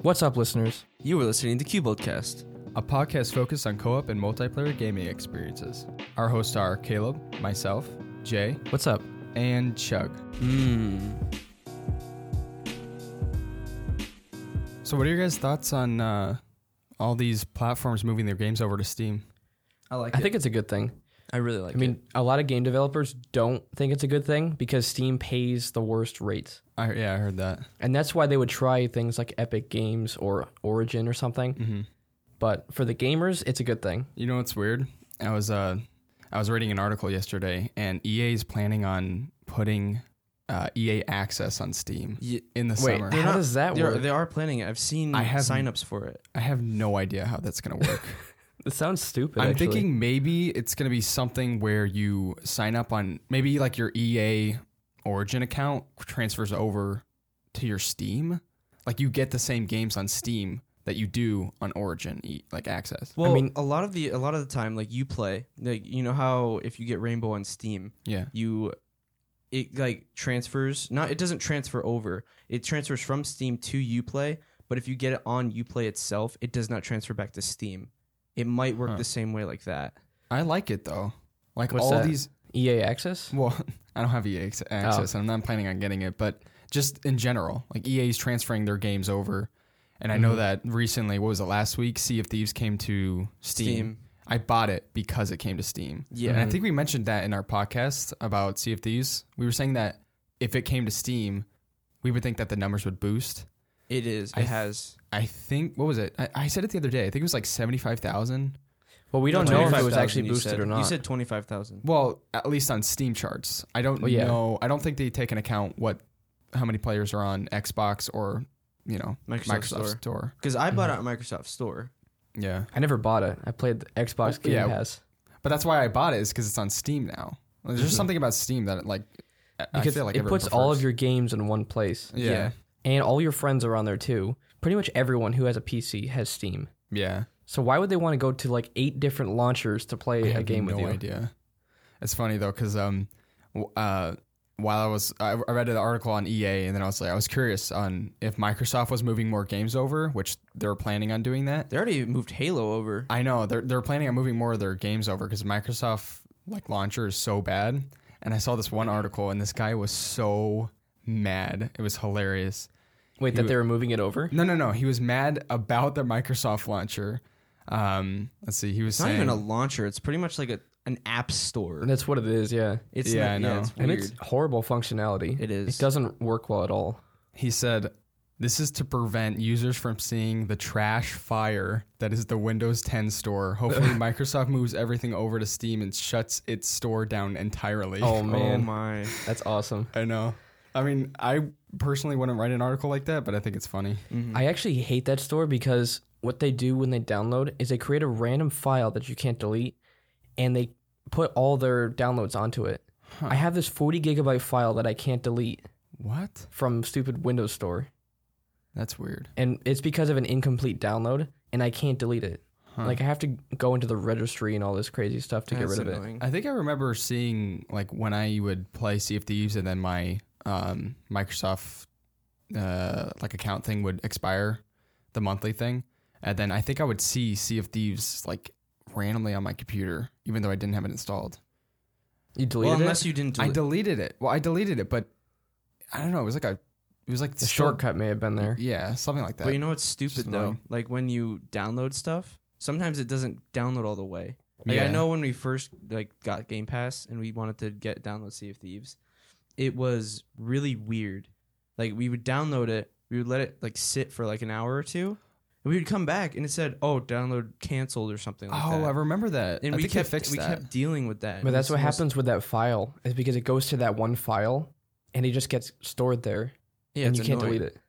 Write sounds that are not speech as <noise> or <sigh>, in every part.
What's up, listeners? You are listening to Cubotcast. a podcast focused on co-op and multiplayer gaming experiences. Our hosts are Caleb, myself, Jay, What's up? and Chug. Hmm. So, what are your guys' thoughts on uh, all these platforms moving their games over to Steam? I like I think it's a good thing. I really like it. I mean, a lot of game developers don't think it's a good thing because Steam pays the worst rates. I, yeah, I heard that. And that's why they would try things like Epic Games or Origin or something. hmm But for the gamers, it's a good thing. You know what's weird? I was uh, I was reading an article yesterday, and EA is planning on putting uh, EA Access on Steam Ye- in the Wait, summer. how does that They're, work? they are planning it. I've seen I have- signups for it. I have no idea how that's gonna work. <laughs> It sounds stupid. I'm actually. thinking maybe it's going to be something where you sign up on maybe like your EA Origin account transfers over to your Steam. Like you get the same games on Steam that you do on Origin, e- like access. Well, I mean- a lot of the a lot of the time, like you play, like you know how if you get Rainbow on Steam, Yeah. you it like transfers. Not it doesn't transfer over. It transfers from Steam to UPlay. But if you get it on UPlay itself, it does not transfer back to Steam. It might work Huh. the same way like that. I like it though. Like What's all that? these. EA Access? Well, <laughs> I don't have EA ex- access, and I'm not planning on getting it. But just in general, like EA is transferring their games over, and I know Mhm. that recently, what was it last week? Sea of Thieves came to Steam. I bought it because it came to Steam. Yeah. And I think we mentioned that in our podcast about Sea of Thieves. We were saying that if it came to Steam, we would think that the numbers would boost. It is. It I th- has. I think what was it? I, I said it the other day. I think it was like seventy five thousand. Well, we don't know if it was actually boosted said. or not. You said twenty five thousand. Well, at least on Steam charts. I don't Well, yeah. know. I don't think they take into account what how many players are on Xbox or you know Microsoft, Microsoft Store. Store. Because I bought Mhm. it on Microsoft Store. Yeah, I never bought it. I played the Xbox Game yeah. Pass. but that's why I bought it is because it's on Steam now. There's just Mhm. something about Steam that like I- I Because feel like it everyone puts all of your games in one place. yeah Yeah. And all your friends are on there too. Pretty much everyone who has a PC has Steam. yeah. So why would they want to go to like eight different launchers to play I a game no with you? idea. It's funny though because um, uh, while I was I, I read an article on EA and then I was like I was curious on if Microsoft was moving more games over, which they're planning on doing that. They already moved Halo over. I know they're they're planning on moving more of their games over because Microsoft like launcher is so bad. And I saw this one article and this guy was so mad. It was hilarious. Wait, He that wa- they were moving it over? No, no, no. He was mad about the Microsoft launcher. Um, let's see. He was It's not even a launcher. It's pretty much like a an app store. That's what it is, yeah. It's Yeah, not- I know. it's And it's horrible functionality. It is. It doesn't work well at all. He said, This is to prevent users from seeing the trash fire that is the Windows 10 store. Hopefully, <laughs> Microsoft moves everything over to Steam and shuts its store down entirely. Oh man, oh my. that's awesome. I know. I mean, I personally wouldn't write an article like that, but I think it's funny. Mhm. I actually hate that store because what they do when they download is they create a random file that you can't delete and they put all their downloads onto it. Huh. I have this 40 gigabyte file that I can't delete What? from stupid Windows Store. That's weird. And it's because of an incomplete download and I can't delete it. Huh. Like I have to go into the registry and all this crazy stuff to get That's rid of it. I think I remember seeing like when I would play Sea of Thieves and then my um, Microsoft uh, like account thing would expire, the monthly thing, and then I think I would see Sea of Thieves like randomly on my computer, even though I didn't have it installed. You deleted Well, unless it? you didn't. I deleted it. Well, I deleted it, but I don't know. It was like a, it was like The still- shortcut may have been there. Yeah, something like that. but you know what's stupid though? annoying. Like when you download stuff, sometimes it doesn't download all the way. Like yeah. I know when we first like got Game Pass and we wanted to get download Sea of Thieves, it was really weird. Like we would download it, we would let it like sit for like an hour or two, and we would come back and it said, "Oh, download canceled" or something like Oh, that. I remember that. and I we think kept fixed we that. kept dealing with that. But that's what most- happens with that file is because it goes to that one file and it just gets stored there Yeah, and it's you can't annoying. delete it.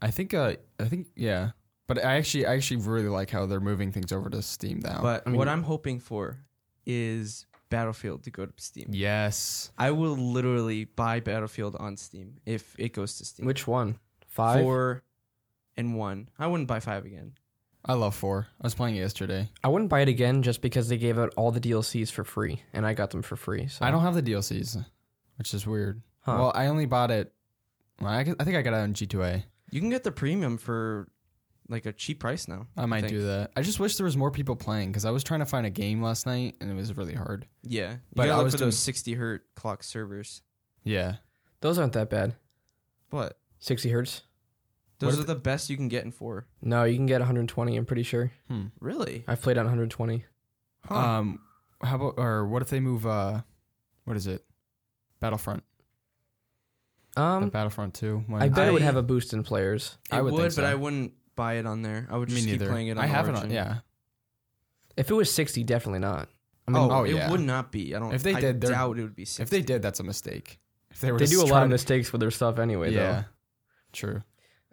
I think. Uh, I think. Yeah. But I actually, I actually really like how they're moving things over to Steam now. But I mean- what I'm hoping for is Battlefield to go to Steam. yes. I will literally buy Battlefield on Steam if it goes to Steam. Which one? Five? Four and one. I wouldn't buy five again. I love four. I was playing it yesterday. I wouldn't buy it again just because they gave out all the DLCs for free and I got them for free. So I don't have the DLCs, which is weird. Huh. Well, I only bought it. Well, I, gu- I think I got it on G2A. You can get the premium for like a cheap price now. I might think. do that. I just wish there was more people playing because I was trying to find a game last night and it was really hard. Yeah, you But gotta I look was for doing- those sixty hertz clock servers. Yeah. Those aren't that bad. What? 60 hertz. Those What are the best you can get in four. No, you can get 120. I'm pretty sure. Hmm. Really? I've played on 120. Huh. Um, how about or what if they move? Uh, what is it? Battlefront. The Um, Battlefront Two. When, I bet it would I- have a boost in players. it I would would, think but so. I wouldn't buy it on there. I would me just keep neither. playing it on I have it Origin. Yeah. If it was 60, definitely not. I mean, oh, oh, it yeah. would not be. I don't. If they I did, they're- doubt it would be. 60. If they did, that's a mistake. If they were they just do a lot of to- mistakes with their stuff anyway, Yeah. though. True.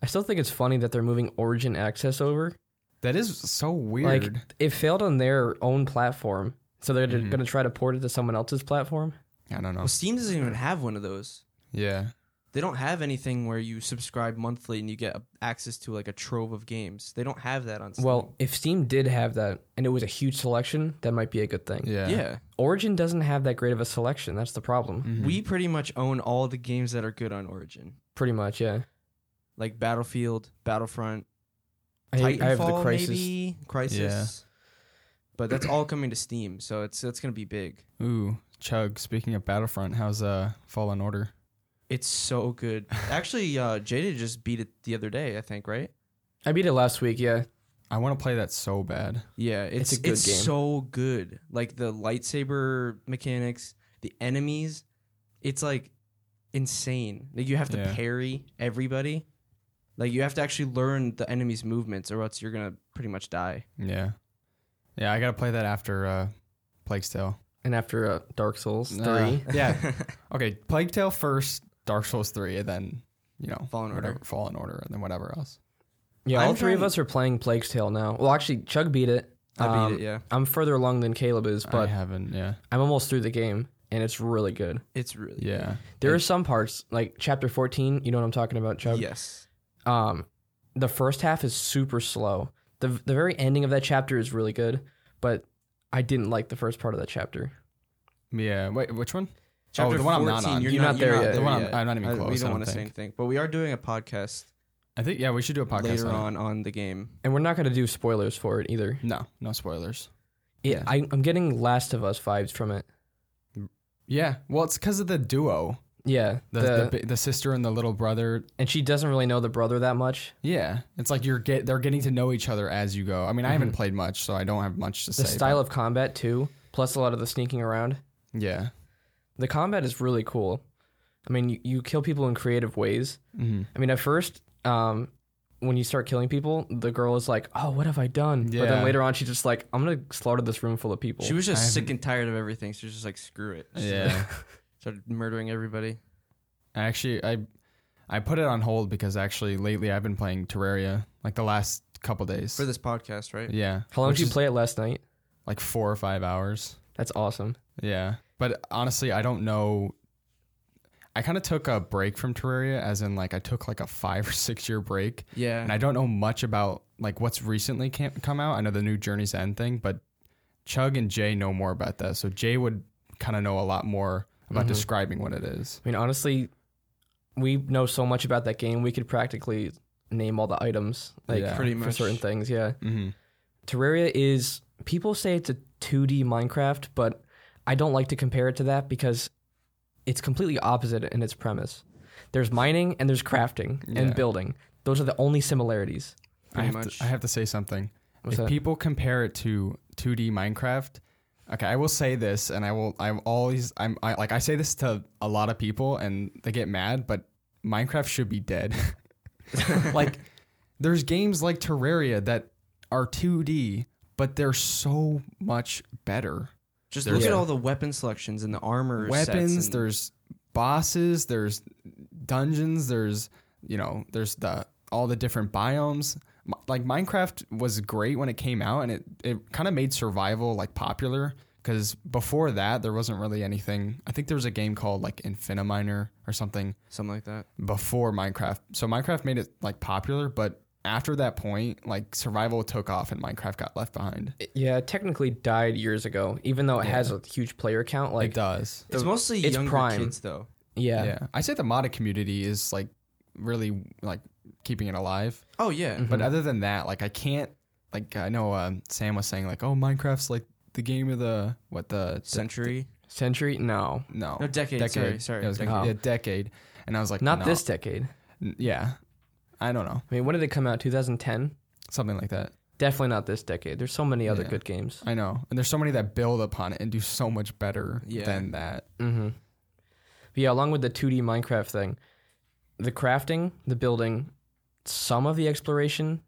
I still think it's funny that they're moving Origin access over. That is so weird. Like, it failed on their own platform, so they're Mhm. going to try to port it to someone else's platform. I don't know. Well, Steam doesn't even have one of those. Yeah. They don't have anything where you subscribe monthly and you get access to like a trove of games. They don't have that on Steam. Well, if Steam did have that and it was a huge selection, that might be a good thing. Yeah. yeah. Origin doesn't have that great of a selection. That's the problem. Mhm. We pretty much own all the games that are good on Origin. Pretty much, yeah. Like Battlefield, Battlefront, I, I have the Titanfall, Crysis. maybe Crysis. But that's all coming to Steam, so it's that's gonna be big. Ooh, Chug. Speaking of Battlefront, how's uh Fallen Order? It's so good. <laughs> Actually, uh, Jada just beat it the other day. I think, right? I beat it last week, yeah. I want to play that so bad. Yeah, it's It's a good it's game. so good. Like the lightsaber mechanics, the enemies, it's like insane. Like you have to Yeah. parry everybody. Like you have to actually learn the enemy's movements, or else you're gonna pretty much die. Yeah. Yeah, I gotta play that after uh, Plague's Tale. And after uh, Dark Souls 3. Uh, yeah. <laughs> Okay, Plague Tale first, Dark Souls three, and then you know Fallen Order. whatever, Fallen Order, and then whatever else. yeah, all I'm three of us are playing Plague's Tale now. Well, actually, Chug beat it. I beat Um, it. Yeah, I'm further along than Caleb is, but I but haven't. Yeah. I'm almost through the game, and it's really good. it's really Yeah. There are some parts, like chapter 14, you know what I'm talking about, Chug? yes. Um, the first half is super slow. The, the very ending of that chapter is really good, but I didn't like the first part of that chapter. Yeah. Wait, which one? Chapter Oh, the one I'm not 14, on. You're, You're not, not you're there not yet. there The one I'm- I'm not even I- close, We don't don't want to say anything, but we are doing a podcast I think yeah, we should do a podcast later on. on on the game. And we're not going to do spoilers for it either. No, no spoilers. Yeah. I, I'm getting Last of Us vibes from it. Yeah. Well, it's because of the duo, Yeah, the the, the, the sister and the little brother. and she doesn't really know the brother that much. Yeah, it's like you're get they're getting to know each other as you go. I mean, I haven't Mhm. played much, so I don't have much to The say. The style but- of combat too, plus a lot of the sneaking around. yeah. The combat is really cool. I mean, you, you kill people in creative ways. hmm I mean, at first, um, when you start killing people, the girl is like, "Oh, what have I done?" But then later on, she's just like, "I'm gonna slaughter this room full of people." She was I just sick haven't- and tired of everything. She was just like, screw it. She Yeah. <laughs> started murdering everybody. I actually I I put it on hold because actually lately I've been playing Terraria like the last couple days. For this podcast, right? yeah. How long which did you is play it last night? Like four or five hours. That's awesome. Yeah. But honestly, I don't know. I kind of took a break from Terraria, as in like I took like a five or six year break, Yeah. and I don't know much about like what's recently cam- come out. I know the new Journey's End thing, but Chug and Jay know more about that. So Jay would kind of know a lot more about Mhm. describing what it is. I mean, honestly, we know so much about that game. We could practically name all the items, like Yeah. Pretty for certain things. Yeah, Mm-hmm. Terraria is. People say it's a 2D Minecraft, but I don't like to compare it to that because it's completely opposite in its premise. There's mining and there's crafting Yeah. and building. Those are the only similarities. I Pretty have, much. to, I have to say something. What's if that? people compare it to 2D Minecraft, okay, I will say this, and I will. I'm always. I'm I, like I say this to a lot of people, and they get mad, but Minecraft should be dead. <laughs> <laughs> like, there's games like Terraria that are 2D, but they're so much better. Just There's- look at all the weapon selections and the armor sets Weapons, and- there's bosses, there's dungeons, there's you know, there's the all the different biomes. M- Like Minecraft was great when it came out, and it it kind of made survival like popular because before that there wasn't really anything. I think there was a game called like Infiniminer or something something like that. before Minecraft. So Minecraft made it like popular, but after that point, like survival took off and Minecraft got left behind. Yeah, it technically died years ago, even though it has a huge player count. Like it Like, does. It's mostly it's younger Prime. kids though. yeah, Yeah. I say the modded community is like really like keeping it alive. Oh yeah. But other than that, like I can't like I know um, Sam was saying like, oh, Minecraft's like the game of the what the Century. Century? No, no No, decade, sorry, sorry, Yeah, it was decade. like, yeah, decade. And I was like, not no. this decade. N- Yeah, I don't know, I mean, when did it come out? 2010. something like that. Definitely not this decade. There's so many other Yeah. good games. I know, and there's so many that build upon it and do so much better Yeah. than that. Mm-hmm. But yeah, along with the 2D Minecraft thing, the crafting, the building, some of the exploration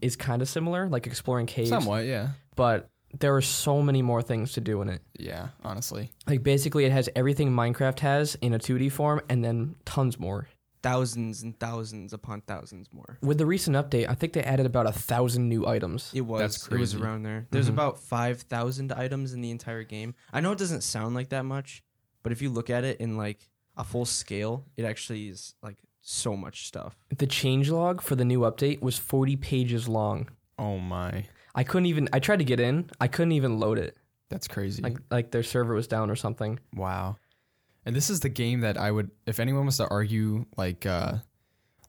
is kind of similar, like exploring caves. Somewhat, yeah, But there are so many more things to do in it. yeah. Honestly, Like basically, it has everything Minecraft has in a 2D form, and then tons more. Thousands and thousands upon thousands more. With the recent update, I think they added about a thousand new items. It was. That's crazy. It was crazy. around there. There's Mhm. about five thousand items in the entire game. I know it doesn't sound like that much, but if you look at it in like a full scale, it actually is like so much stuff. The changelog for the new update was 40 pages long. oh my, I couldn't even. I tried to get in. I couldn't even load it. that's crazy. Like like their server was down or something. Wow. And this is the game that I would if anyone was to argue like uh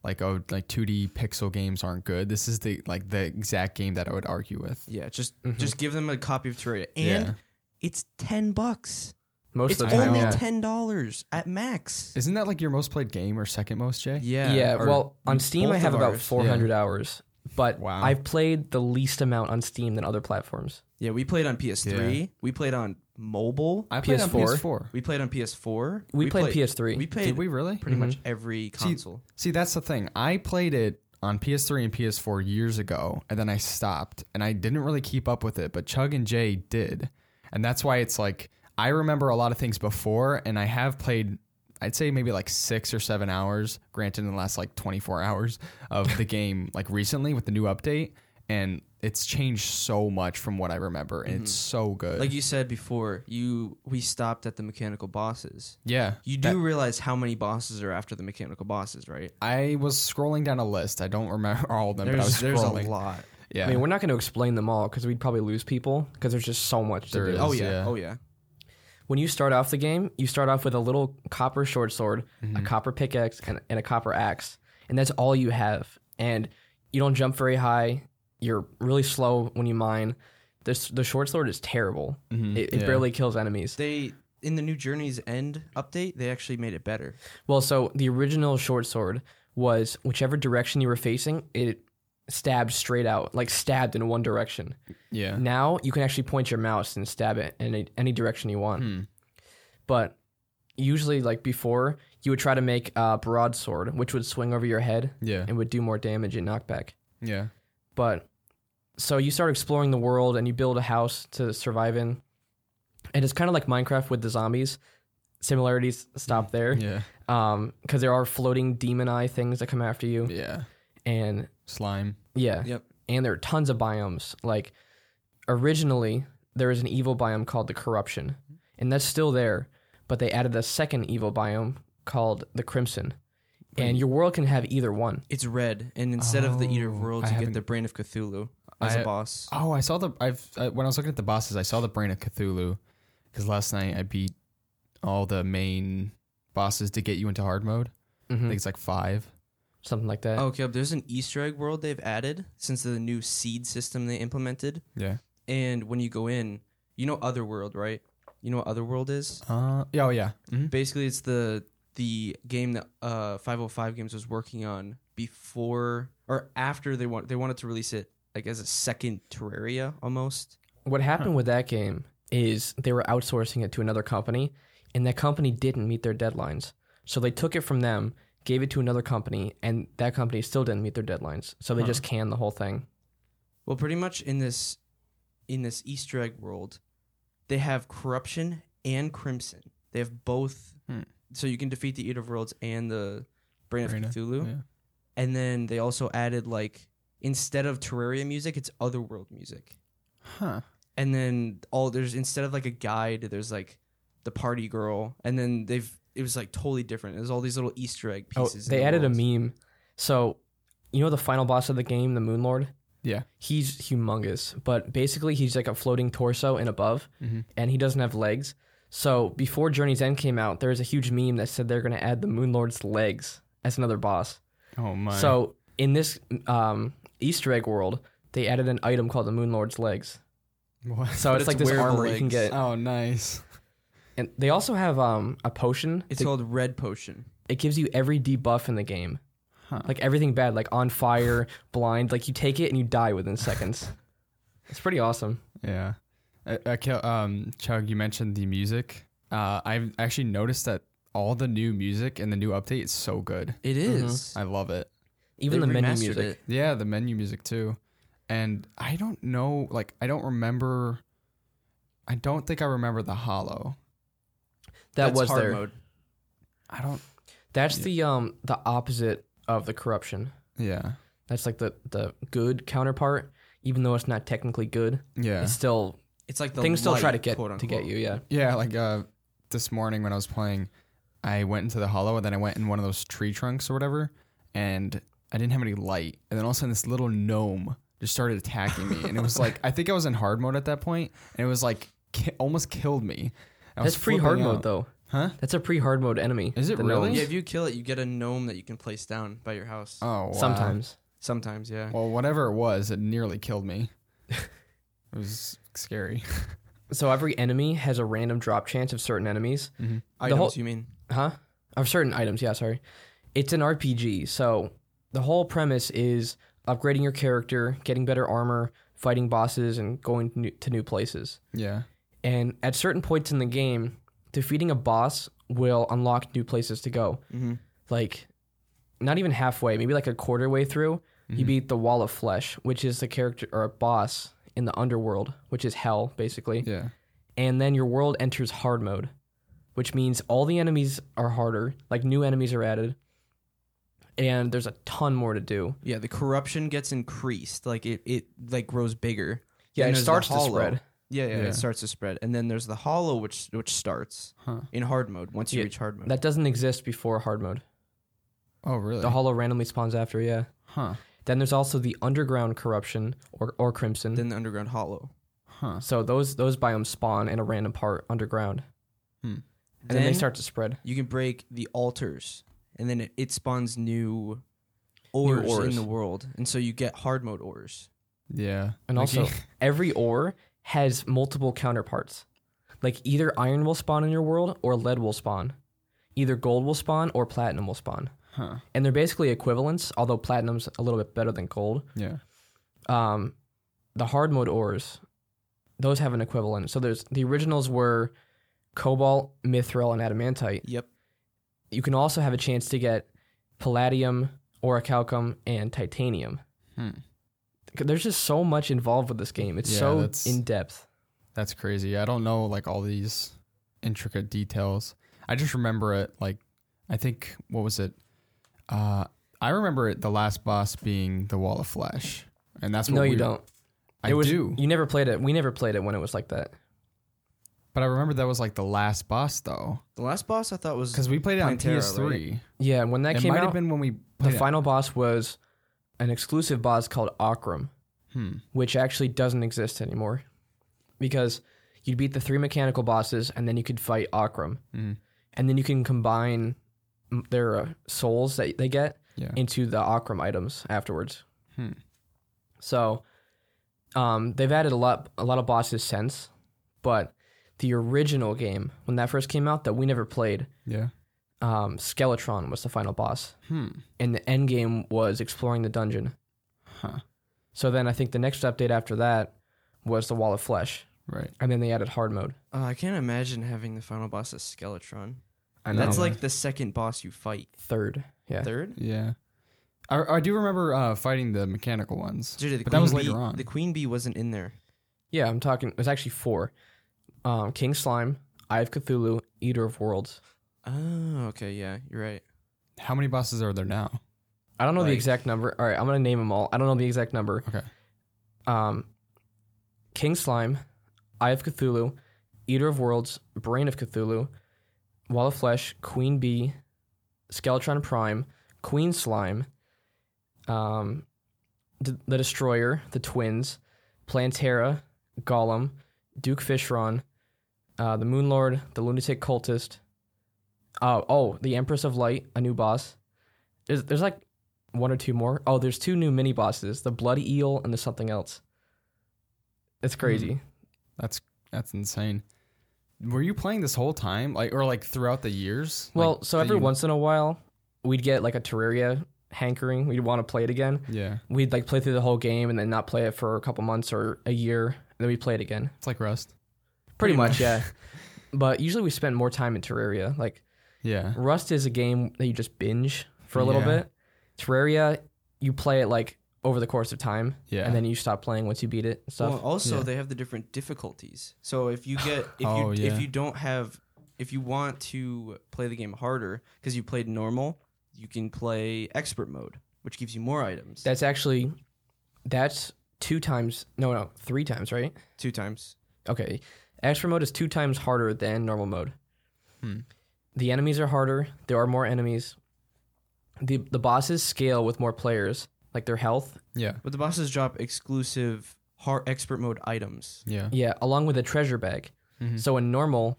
like oh like 2D pixel games aren't good. This is the like the exact game that I would argue with. Yeah, just Mhm. just give them a copy of Terraria, and yeah. it's ten bucks. Most It's of the time, only yeah. ten dollars at max. Isn't that like your most played game or second most, Jay? Yeah. Yeah, or well, on Steam I have about ours. 400 hours, but Wow. I've played the least amount on Steam than other platforms. Yeah, we played on PS3. We played on mobile. I played PS4. on PS4. We played on PS4. We, played, played PS3. We played Did we really? pretty much Mm-hmm. every console. See, that's the thing. I played it on PS3 and PS4 years ago, and then I stopped, and I didn't really keep up with it. But Chug and Jay did, and that's why it's like I remember a lot of things before, and I have played. I'd say maybe like six or seven hours, granted in the last like 24 hours of the <laughs> game, like recently with the new update, and it's changed so much from what I remember, and it's so good. like you said before, you we stopped at the mechanical bosses. yeah, You do realize how many bosses are after the mechanical bosses, right? I was scrolling down a list. I don't remember all of them, but I was There's, there's scrolling. a lot. Yeah, I mean, we're not going to explain them all because we'd probably lose people because there's just so much to There do. is. Oh yeah. yeah. Oh yeah. When you start off the game, you start off with a little copper short sword, a Mm-hmm. copper pickaxe, and, and a copper axe, and that's all you have. And you don't jump very high. You're really slow when you mine. This the short sword is terrible. Mhm. It, it Yeah. barely kills enemies. They in the new Journey's End update, they actually made it better. Well, so the original short sword was whichever direction you were facing, it stabbed straight out, like stabbed in one direction. yeah. Now you can actually point your mouse and stab it in any, any direction you want. Hmm. But usually, like before, you would try to make a broadsword, which would swing over your head Yeah. and would do more damage and knockback. Yeah. But so you start exploring the world and you build a house to survive in. And it's kind of like Minecraft with the zombies. Similarities stop there. Yeah. Um, because there are floating demon eye things that come after you. Yeah. And Slime. yeah. Yep. And there are tons of biomes. Like originally there was an evil biome called the corruption. And that's still there. But they added a second evil biome called the crimson. And your world can have either one. It's red, and instead of the Eater of Oh, Worlds, I you get the Brain of Cthulhu as a I- boss. Oh, I saw the. I've I, when I was looking at the bosses, I saw the Brain of Cthulhu, because last night I beat all the main bosses to get you into hard mode. I Mhm. think it's like five. Something like that. Oh, okay, there's an Easter egg world they've added since the new seed system they implemented. Yeah. And when you go in, you know Otherworld, right? You know what Otherworld is? Uh. Yeah. Oh yeah. Mhm. Basically, it's the the game that uh 505 Games was working on before or after they want they wanted to release it like as a second Terraria almost. What happened with that game is they were outsourcing it to another company, and that company didn't meet their deadlines. So they took it from them, gave it to another company, and that company still didn't meet their deadlines. So they Huh. just canned the whole thing. Well, pretty much in this in this Easter egg world, they have corruption and crimson. They have both, Hmm. so you can defeat the Eater of Worlds and the Brain of Brain of- Cthulhu. Yeah. And then they also added like instead of Terraria music, it's Otherworld music. Huh. And then all there's instead of like a guide, there's like the party girl, and then they've it was like totally different. There's all these little Easter egg Oh, pieces. in they the added worlds. a meme. So, you know the final boss of the game, the Moon Lord? Yeah. He's humongous, but basically he's like a floating torso and above, Mm-hmm. and he doesn't have legs. So before Journey's End came out, there was a huge meme that said they're going to add the Moon Lord's legs as another boss. Oh my. So in this um, Easter egg world, they added an item called the Moon Lord's legs. What? So it's, it's like this armor you can get, Oh, nice. and they also have um, a potion. It's that- called Red Potion. it gives you every debuff in the game, Huh. like everything bad, like on fire, <laughs> blind. Like you take it and you die within seconds. <laughs> It's pretty awesome. Yeah. I, I, um, Chug, you mentioned the music. Uh, I've actually noticed that all the new music in the new update is so good. It Mhm. I love it. Even They the menu music. it. Yeah, the menu music too. And I don't know, like, I don't remember. I don't think I remember the hollow. That That's was hard there. mode. I don't. That's Yeah. the um the opposite of the corruption. Yeah. That's like the the good counterpart. Even though it's not technically good, Yeah. it's still It's like the things still try to get to get you. Yeah. Yeah, like uh, this morning when I was playing, I went into the hollow and then I went in one of those tree trunks or whatever, and I didn't have any light. And then all of a sudden, this little gnome just started attacking me, and it was like I think I was in hard mode at that point, and it was like ki- almost killed me. I was That's pre hard flipping mode out. though. huh? That's a pre hard mode enemy. Is it the really? gnomes. Yeah, if you kill it, you get a gnome that you can place down by your house. Oh, wow. Sometimes. Sometimes, yeah. Well, whatever it was, it nearly killed me. it was scary. <laughs> So every enemy has a random drop chance of certain enemies. Mm-hmm. Items, whole- you mean? Huh? Of certain items, yeah, sorry. It's an RPG, so the whole premise is upgrading your character, getting better armor, fighting bosses, and going to new, to new places. Yeah. And at certain points in the game, defeating a boss will unlock new places to go. Mm-hmm. Like, not even halfway, maybe like a quarter way through, Mm-hmm. you beat the Wall of Flesh, which is the character or a boss in the underworld, which is hell, basically. Yeah. and then your world enters hard mode, which means all the enemies are harder, like new enemies are added, and there's a ton more to do. Yeah, the corruption gets increased. Like it, it like grows bigger. Yeah, Then it there's the starts to hollow. spread. Yeah, yeah, Yeah. it starts to spread, and then there's the hollow, which which starts Huh. in hard mode once you Yeah, reach hard mode. That doesn't exist before hard mode. Oh, really? The hollow randomly spawns after, yeah. huh. Then there's also the underground corruption or or crimson. then the underground hollow. Huh. so those those biomes spawn in a random part underground, Hmm. and then, they start to spread. You can break the altars, and then it, it spawns new ores, ores. in the world, and so you get hard mode ores. Yeah. And Like, also, <laughs> every ore has multiple counterparts. Like either iron will spawn in your world or lead will spawn. Either gold will spawn or platinum will spawn. huh. And they're basically equivalents, although platinum's a little bit better than gold. Yeah. Um, the hard mode ores, those have an equivalent. So there's the originals were cobalt, mithril, and adamantite. Yep. You can also have a chance to get palladium, orichalcum, and titanium. Hmm. There's just so much involved with this game. It's Yeah, so in depth. That's crazy. I don't know like all these intricate details. I just remember it like I think what was it? Uh I remember it the last boss being the wall of flesh. And that's what No, you we- don't. I it was, do. You never played it. We never played it when it was like that. But I remember that was like the last boss though. The last boss I thought was Cuz we played it on Plantera, PS3. Yeah, when that came it came might out, have been when we the played it- final boss was an exclusive boss called Ocram, Hmm. which actually doesn't exist anymore, because you'd beat the three mechanical bosses and then you could fight Ocram, Mhm. and then you can combine m- their uh, souls that they get Yeah. into the Ocram items afterwards. Hmm. So, um, they've added a lot, a lot of bosses since, but the original game when that first came out that we never played, Yeah. um, Skeletron was the final boss, Hmm. and the end game was exploring the dungeon. Huh. So then I think the next update after that was the Wall of Flesh, Right. and then they added hard mode. Uh, I can't imagine having the final boss as Skeletron. I know. That's like the second boss you fight. third, yeah. Third. Yeah. I, I do remember uh, fighting the mechanical ones. Dude, the But that queen was bee, later on. The queen bee wasn't in there. Yeah, I'm talking. It was actually four: um, King Slime, Eye of Cthulhu, Eater of Worlds. Oh, okay, yeah, you're right. How many bosses are there now? I don't know the Like- exact number. All right, I'm gonna name them all. I don't know the exact number. Okay. Um, King Slime, Eye of Cthulhu, Eater of Worlds, Brain of Cthulhu, Wall of Flesh, Queen Bee, Skeletron Prime, Queen Slime, um, D- the Destroyer, the Twins, Plantera, Golem, Duke Fishron, uh, the Moon Lord, the Lunatic Cultist. Oh, oh, the Empress of Light, a new boss. There's, there's like one or two more. Oh, there's two new mini bosses: the bloody eel and the something else. It's crazy. That's that's insane. Were you playing this whole time, like or like throughout the years? Well, Like, so every you- once in a while, we'd get like a Terraria hankering. We'd want to play it again. Yeah, We'd like play through the whole game and then not play it for a couple months or a year. And then we play it again. it's like Rust. Pretty, Pretty much, much. yeah. <laughs> But usually we spend more time in Terraria. Like Yeah, Rust is a game that you just binge for a little Yeah. bit. Terraria, you play it like over the course of time, yeah. and then you stop playing once you beat it and stuff. Well, also Yeah. they have the different difficulties. So if you get <sighs> if Oh, you yeah. if you don't have if you want to play the game harder because you played normal, you can play expert mode, which gives you more items. that's actually that's two times. No, no, three times, right? two times. Okay, expert mode is two times harder than normal mode. Hmm. The enemies are harder. There are more enemies. the The bosses scale with more players, like their health. yeah, But the bosses drop exclusive hard expert mode items. yeah. Yeah, along with a treasure bag. Mhm. So in normal,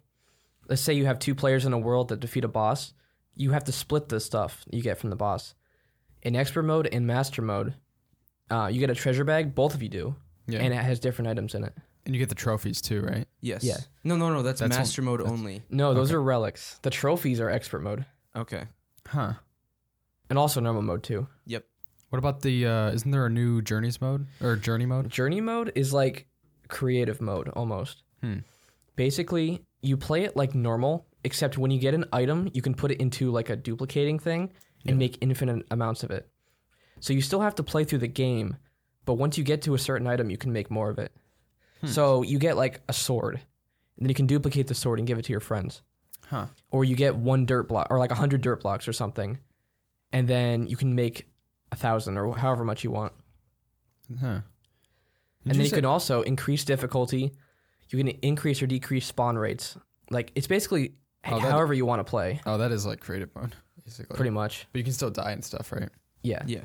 let's say you have two players in a world that defeat a boss, you have to split the stuff you get from the boss. In expert mode and master mode, uh, you get a treasure bag. Both of you do, yeah. and it has different items in it. And you get the trophies too, right? Yes. Yeah. No, no, no. That's, That's master mode that's- only. No, those Okay. are relics. The trophies are expert mode, Okay. Huh. and also normal mode too. Yep. What about the? uh Isn't there a new journeys mode or journey mode? Journey mode is like creative mode almost. Hmm. Basically, you play it like normal, except when you get an item, you can put it into like a duplicating thing Yeah. and make infinite amounts of it. So you still have to play through the game, but once you get to a certain item, you can make more of it. Hmm. So you get like a sword, and then you can duplicate the sword and give it to your friends. Huh. Or you get one dirt block, or like a hundred dirt blocks or something, and then you can make a thousand or however much you want. Huh. and then you can also increase difficulty. You can increase or decrease spawn rates. Like it's basically Oh, that- however you want to play, Oh, that is like creative mode, <laughs> basically. pretty much. But you can still die and stuff, right? Yeah. Yeah.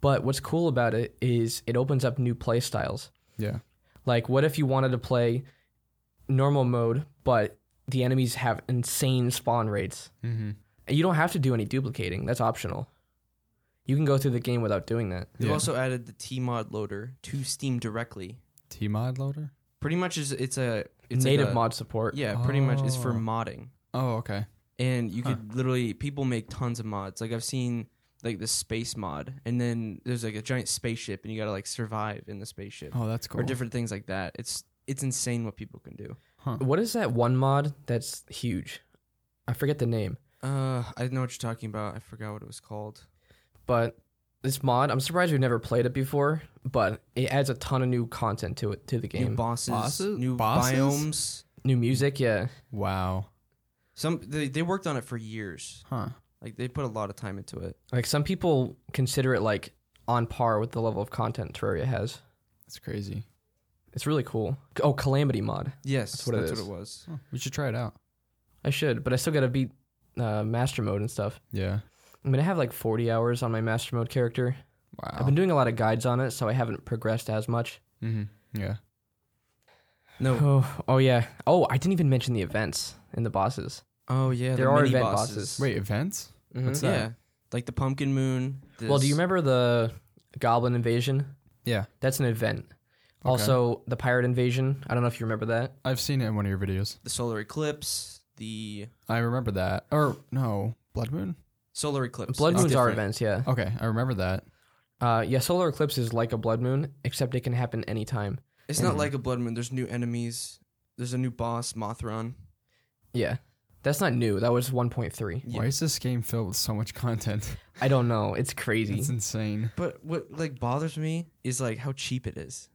But what's cool about it is it opens up new play styles. Yeah. Like what if you wanted to play normal mode, but the enemies have insane spawn rates? Mm-hmm. And you don't have to do any duplicating. That's optional. You can go through the game without doing that. They've Yeah. also added the Tmod loader to Steam directly. T mod loader. Pretty much is it's a it's like Native a- mod support. Yeah, pretty much it's for Oh. modding. Oh, okay. and you Huh. could literally people make tons of mods. Like I've seen like the space mod, and then there's like a giant spaceship, and you gotta like survive in the spaceship Oh, that's cool. or different things like that. It's it's insane what people can do. Huh. What is that one mod that's huge? I forget the name. Uh, I know what you're talking about. I forgot what it was called. but this mod, I'm surprised we've never played it before, but it adds a ton of new content to it to the New game. bosses, Bosses? new Bosses? biomes. new music, yeah. Wow. Some they they worked on it for years. Huh. Like they put a lot of time into it. Like some people consider it like on par with the level of content Terraria has. That's crazy. It's really cool. Oh, Calamity mod. Yes, That's that's what what, it it, is. was. Oh, we should try it out. I should, but I still gotta beat uh, master mode and stuff. Yeah. I mean, I have like 40 hours on my master mode character. Wow. I've been doing a lot of guides on it, so I haven't progressed as much. mm-hmm. Yeah. No. <sighs> Oh, oh yeah. Oh, I didn't even mention the events and the bosses. Oh yeah, There the are mini event bosses. bosses. Wait, events? Mhm. What's that? Yeah, like the pumpkin moon. Well, do you remember the Goblin invasion? Yeah. That's an event. Okay. Also, the pirate invasion. I don't know if you remember that. I've seen it in one of your videos. the solar eclipse? The I remember that. Or no, Blood Moon. solar eclipse. Blood It's moons are different. events, yeah. Okay, I remember that. Uh, yeah, solar eclipse is like a blood moon, except it can happen anytime. It's not Mhm. like a blood moon. There's new enemies. There's a new boss, Mothron. Yeah, that's not new. That was 1.3. Why is this game filled with so much content? <laughs> I don't know. It's crazy. It's insane. But what like bothers me is like how cheap it is.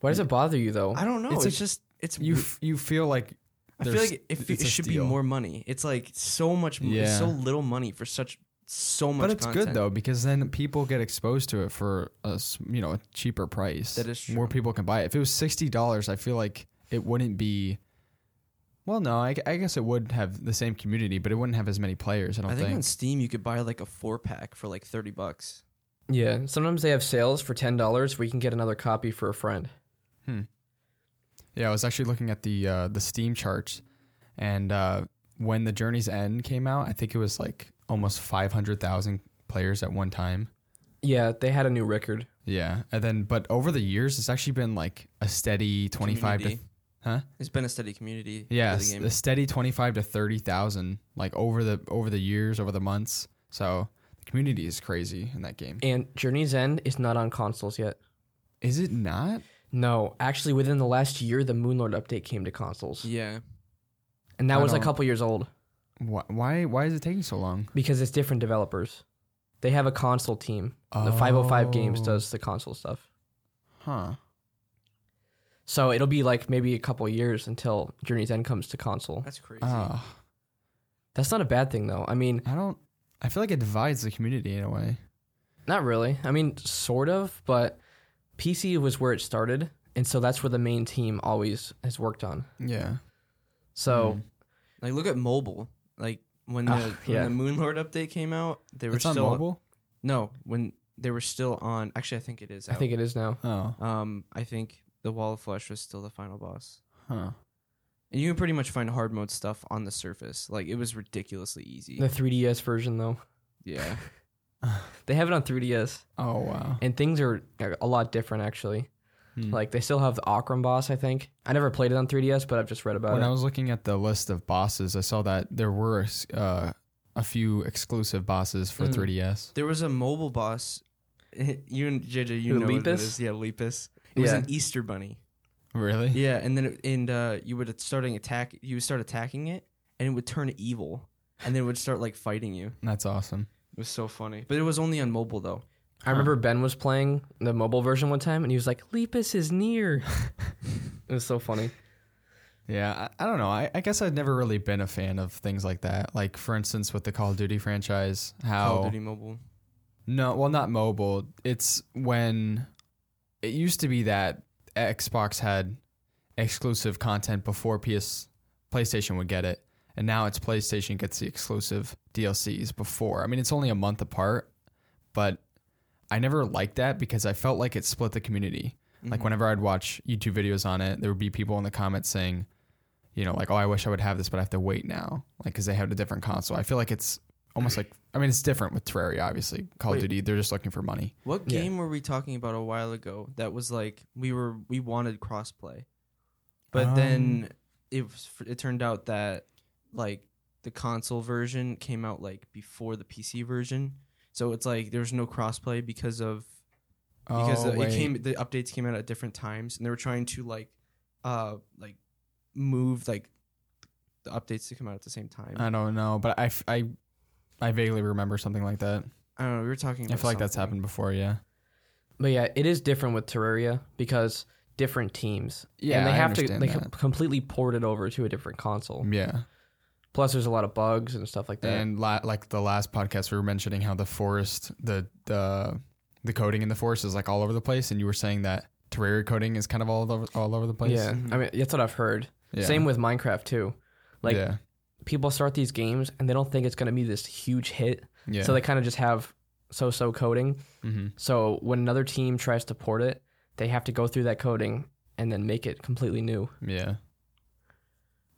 Why does it bother you though? I don't know. It's It's, a- just it's. You w- f- you feel like I feel there's- like it, it's it a should be steal. more money. It's like so much. m- Yeah. So little money for such so much. But it's content. good though because then people get exposed to it for a s- you know a cheaper price. That is true. More people can buy it. If it was sixty dollars, I feel like it wouldn't be. Well, no, I, I guess it would have the same community, but it wouldn't have as many players. I don't I think think. on Steam you could buy like a four pack for like thirty bucks. yeah, sometimes they have sales for ten dollars where you can get another copy for a friend. Hmm. Yeah, I was actually looking at the uh, the Steam charts, and uh, when the Journey's End came out, I think it was like almost five hundred thousand players at one time. Yeah, they had a new record. Yeah, and then but over the years, it's actually been like a steady twenty five to Community. Huh? It's been a steady community. Yeah, for the game. a steady twenty five to thirty thousand like over the over the years, over the months. So the community is crazy in that game. And Journey's End is not on consoles yet. Is it not? No, actually, within the last year, the Moonlord update came to consoles, yeah. and that I was a couple years old Why? Why, why is it taking so long? because it's different developers. They have a console team. The 505 Games Oh. does the console stuff. Huh. So it'll be like maybe a couple years until Journey's End comes to console. That's crazy. Ah, That's not a bad thing though. I mean, I don't. I feel like it divides the community in a way. not really. I mean, sort of, but PC was where it started, and so that's where the main team always has worked on. Yeah. So Mm. like look at mobile. Like when the, yeah. when the Moonlord update came out, they were it's on still mobile. no when they were still on. Actually, I think it is. I think it is now. Oh. Um, I think the Wall of Flesh was still the final boss, Huh. and you can pretty much find hard mode stuff on the surface. Like it was ridiculously easy. The 3DS version though, yeah, <laughs> <laughs> they have it on 3DS, Oh wow. and things are a lot different actually. Hmm. Like they still have the Ocram boss. I think I never played it on 3DS, but I've just read about when it. When I was looking at the list of bosses, I saw that there were uh, a few exclusive bosses for Mm. 3DS. there was a mobile boss. <laughs> You and JJ, you Who, know what it Lepus? is. Yeah, Lepus. It was Yeah. an Easter bunny. Really? Yeah, and then it, and uh, you would starting attack. You would start attacking it, and it would turn evil, and then it would start like fighting you. That's awesome. It was so funny, but it was only on mobile though. I remember Ben was playing the mobile version one time, and he was like, "Lepus is near." <laughs> it was so funny. Yeah, I, I don't know. I, I guess I've never really been a fan of things like that. Like for instance, with the Call of Duty franchise, how Call of Duty Mobile. no, well, not mobile. It's when it used to be that Xbox had exclusive content before PS PlayStation would get it, and now it's PlayStation gets the exclusive DLCs before. I mean, it's only a month apart, but I never liked that because I felt like it split the community. Like Mhm. whenever I'd watch YouTube videos on it, there would be people in the comments saying, you know, like, "Oh, I wish I would have this, but I have to wait now," like because they have a different console. I feel like it's almost <clears throat> like I mean, it's different with Terraria, obviously. Call Wait. of Duty, they're just looking for money. What Yeah. game were we talking about a while ago that was like we were we wanted crossplay, but Um, then it was, it turned out that like the console version came out like before the PC version, so it's like there's no crossplay because of because oh, the, it wait. came the updates came out at different times and they were trying to like uh like move like the updates to come out at the same time. I don't know, but I, f- I, I vaguely remember something like that. I don't know. We were talking. About I feel like that's something. happened before. Yeah. But yeah, it is different with Terraria because different teams. Yeah, and they I have to they that. completely port it over to a different console. Yeah. Plus, there's a lot of bugs and stuff like that. And la- like the last podcast, we were mentioning how the forest, the the the coding in the forest is like all over the place, and you were saying that Terraria coding is kind of all over all over the place. yeah, Mhm. I mean that's what I've heard. Yeah. Same with Minecraft too. Like yeah, people start these games and they don't think it's going to be this huge hit, yeah. so they kind of just have so-so coding. mm-hmm. So when another team tries to port it, they have to go through that coding and then make it completely new. Yeah,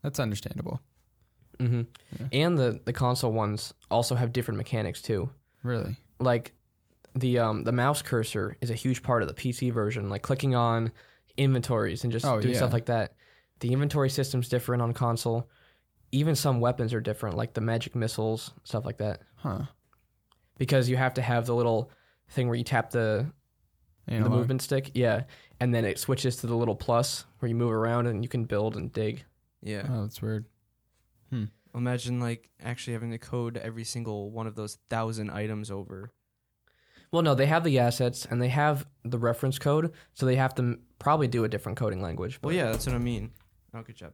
that's understandable. hmm Yeah. And the the console ones also have different mechanics too. Really. Like the um the mouse cursor is a huge part of the PC version. Like clicking on inventories and just Oh, doing yeah. stuff like that. The inventory system's different on console. Even some weapons are different, like the magic missiles, stuff like that. Huh. Because you have to have the little thing where you tap the the movement stick, yeah, and then it switches to the little plus where you move around and you can build and dig. Yeah. Oh, that's weird. Hmm. Imagine like actually having to code every single one of those thousand items over. Well, no, they have the assets and they have the reference code, so they have to m- probably do a different coding language. Well, yeah, that's what I mean. Oh, good job.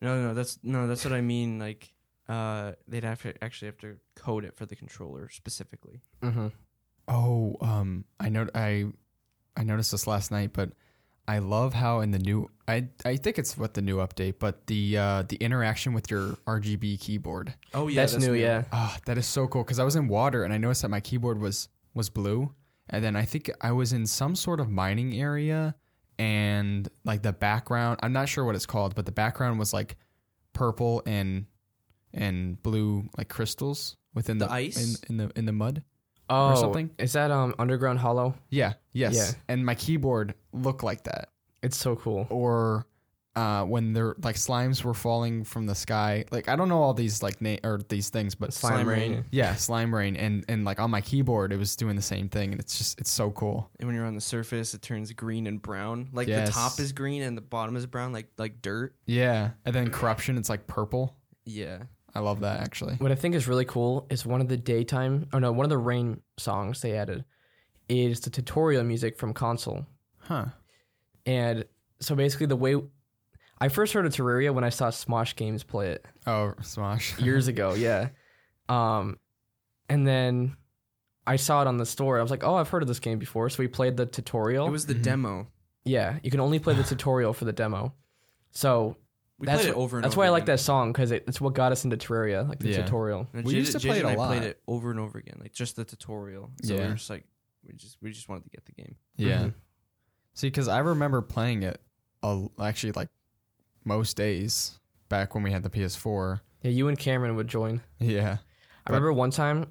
No, no, that's no, that's what I mean. Like, uh, they'd have to actually have to code it for the controller specifically. hmm Oh, um, I know. I I noticed this last night, but I love how in the new. I I think it's what the new update, but the uh the interaction with your RGB keyboard. Oh yeah, that's, new, yeah. Ah, that is so cool because I was in water and I noticed that my keyboard was was blue, and then I think I was in some sort of mining area, and like the background, I'm not sure what it's called, but the background was like purple and and blue like crystals within The the, ice? in, in the in the mud. Oh, something? Is that um Underground Hollow? Yeah. Yes. Yeah. And my keyboard looked like that. It's so cool. Or uh, when they're like slimes were falling from the sky. Like I don't know all these like na- or these things, but Slime, Slime rain. rain. yeah, slime rain and and like on my keyboard it was doing the same thing and it's just it's so cool. And when you're on the surface, it turns green and brown. Like the top is green and the bottom is brown, like like dirt. Yeah. And then corruption it's like purple. Yeah. I love that actually. What I think is really cool is one of the daytime, or no, one of the rain songs they added is the tutorial music from console. Huh. And so basically, the way I first heard of Terraria when I saw Smosh Games play it Oh, Smosh. <laughs> years ago, yeah. Um, and then I saw it on the store. I was like, oh, I've heard of this game before. So we played the tutorial. It was the Mhm. demo. yeah, you can only play the <sighs> tutorial for the demo. So We that's played it wh- over and that's over why I like again. that song because it, it's what got us into Terraria, like the Yeah. tutorial. And We Jid- used to Jid play it a and a I played it over and over again, like just the tutorial. So we Yeah. were just like, we just we just wanted to get the game. Yeah. Mhm. See, because I remember playing it a, actually like most days back when we had the PS4. Yeah, you and Cameron would join. Yeah. I remember one time,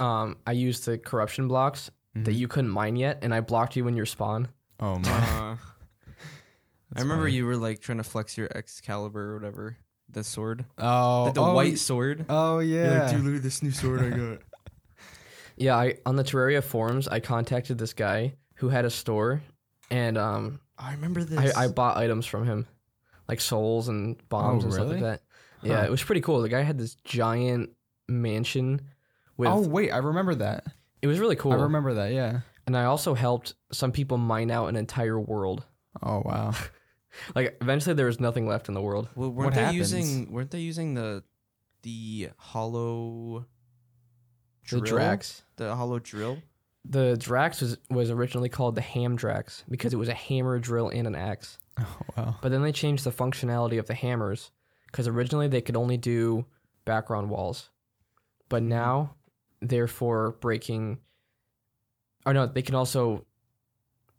um, I used the corruption blocks that Mhm. you couldn't mine yet, and I blocked you in your spawn. Oh my. Uh, <laughs> I remember funny. you were like trying to flex your Excalibur or whatever, the sword, Oh, like the oh, white sword. Oh You're yeah. like, dude, look at this new sword I got. <laughs> Yeah, I on the Terraria forums, I contacted this guy who had a store, and um, I remember this. I, I bought items from him, like souls and bombs Oh, and stuff like that. Yeah, it was pretty cool. The guy had this giant mansion with. oh wait, I remember that. it was really cool. I remember that. Yeah. and I also helped some people mine out an entire world. <laughs> Oh wow. Like eventually, there was nothing left in the world. well, what weren't they happens? using? Weren't they using the the hollow The drill? Drax. The hollow drill. The Drax was, was originally called the Ham Drax because it was a hammer, drill, and an axe. <laughs> Oh wow. But then they changed the functionality of the hammers because originally they could only do background walls. But now they're for breaking. Or no, they can also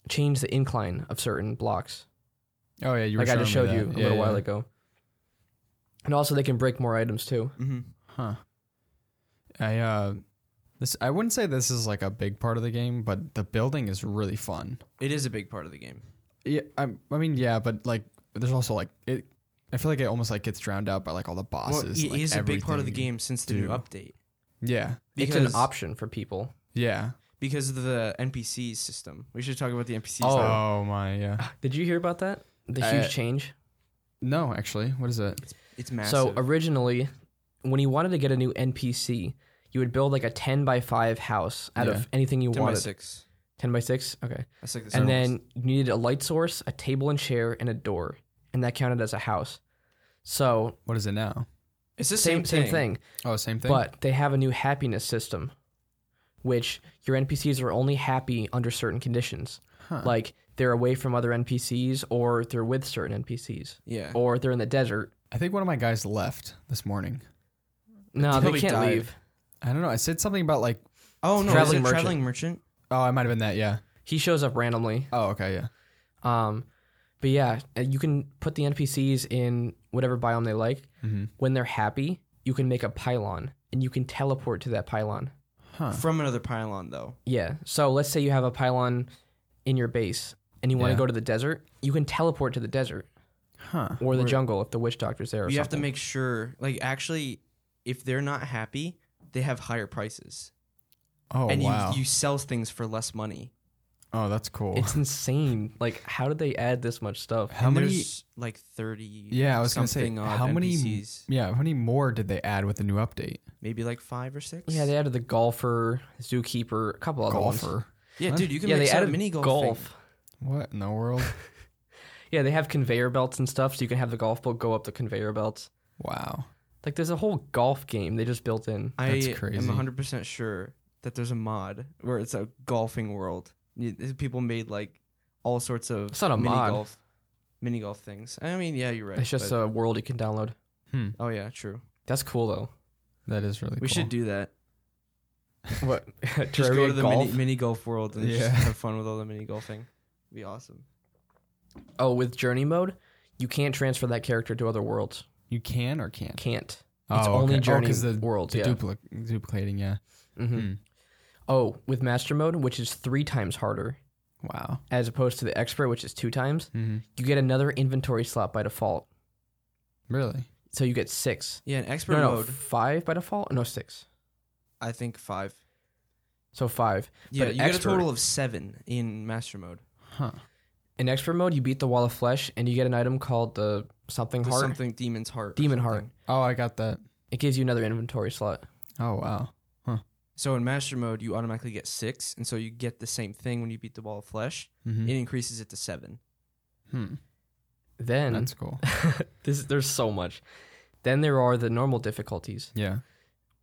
change the incline of certain blocks. Oh yeah, you were like I just showed you a Yeah, little yeah. while ago. And also they can break more items too. Mm-hmm. Huh. I uh, this I wouldn't say this is like a big part of the game, but the building is really fun. It is a big part of the game. Yeah, I, I mean, yeah, but like, there's also like it. I feel like it almost like gets drowned out by like all the Well, bosses. it like, is a big part of the game since the new update. Yeah, it's an option for people. yeah. because of the NPCs system. We should talk about the NPCs. Oh. now. Oh my, yeah. Did you hear about that? The Uh, huge change. No, actually, what is it? it's massive. So originally, when you wanted to get a new NPC, you would build like a ten by five house out Yeah. of anything you 10 by six. Ten by six. Okay. That's like the and circles. then you needed a light source, a table and chair, and a door, and that counted as a house. So What is it now? it's the same same, same thing, Oh, same thing. but they have a new happiness system, which your NPCs are only happy under certain conditions, Huh. like they're away from other NPCs, or they're with certain NPCs, Yeah. or they're in the desert. I think one of my guys left this morning. No, they can't died. leave. I don't know. I said something about like. Oh no, Traveling is it merchant. traveling merchant? Oh, I might have been that. Yeah. He shows up randomly. Oh, okay. Yeah. Um, but yeah, uh, you can put the NPCs in whatever biome they like. Mm-hmm. When they're happy, you can make a pylon, and you can teleport to that pylon. Huh. From another pylon though. Yeah. So let's say you have a pylon in your base, and you want to Yeah. go to the desert. You can teleport to the desert Huh. or the Where- jungle if the witch doctor's there. Or you have to something. make sure like actually if they're not happy, they have higher prices. Oh and wow. you you sell things for less money. oh, that's cool. It's <laughs> insane. Like, how did they add this much stuff? How And many? there's like 30 Yeah, I was gonna say, something odd how many- NPCs. Yeah. How many more did they add with the new update? Maybe like 5 or 6. Yeah, they added the golfer, zookeeper, a couple other ones. Golfer. Yeah, dude, you can Yeah, make they some added mini golf. golf. thing. What in the world? <laughs> <laughs> Yeah, they have conveyor belts and stuff, so you can have the golf ball go up the conveyor belts. wow. Like, there's a whole golf game they just built in. That's crazy. I crazy. am 100% sure that there's a mod where it's a golfing world. You- People made like all sorts of It's not a mini mod. golf mini golf things. I mean, yeah, you're right. It's just but- a world you can download. Hmm. Oh yeah, true. That's cool though. That is really. Cool. We cool. should do that. What? <laughs> <laughs> Just go to the golf? mini, mini golf world and just <laughs> have fun with all the mini golfing. Be awesome. Oh, with journey mode, you can't transfer that character to other worlds. You can or can't. Can't. It's Oh, only okay. Oh, the, worlds. the yeah. dupli- duplicating, yeah. hmm Hmm. Oh, with master mode, which is three times harder, Wow. as opposed to the expert, which is two times, hmm you get another inventory slot by default. Really? So you get six. Yeah, an expert No, no, mode, five by default. No, six. I think five. So five. Yeah, But you get a total of seven in master mode. Huh. In expert mode, you beat the wall of flesh, and you get an item called the something The heart. something demon's heart. or Demon something. heart. Oh, I got that. It gives you another inventory slot. Oh, wow. Huh. So in master mode, you automatically get six, and so you get the same thing when you beat the wall of flesh. Mm-hmm. It increases it to seven. Hmm. Then That's cool. <laughs> this there's so much. Then there are the normal difficulties. Yeah.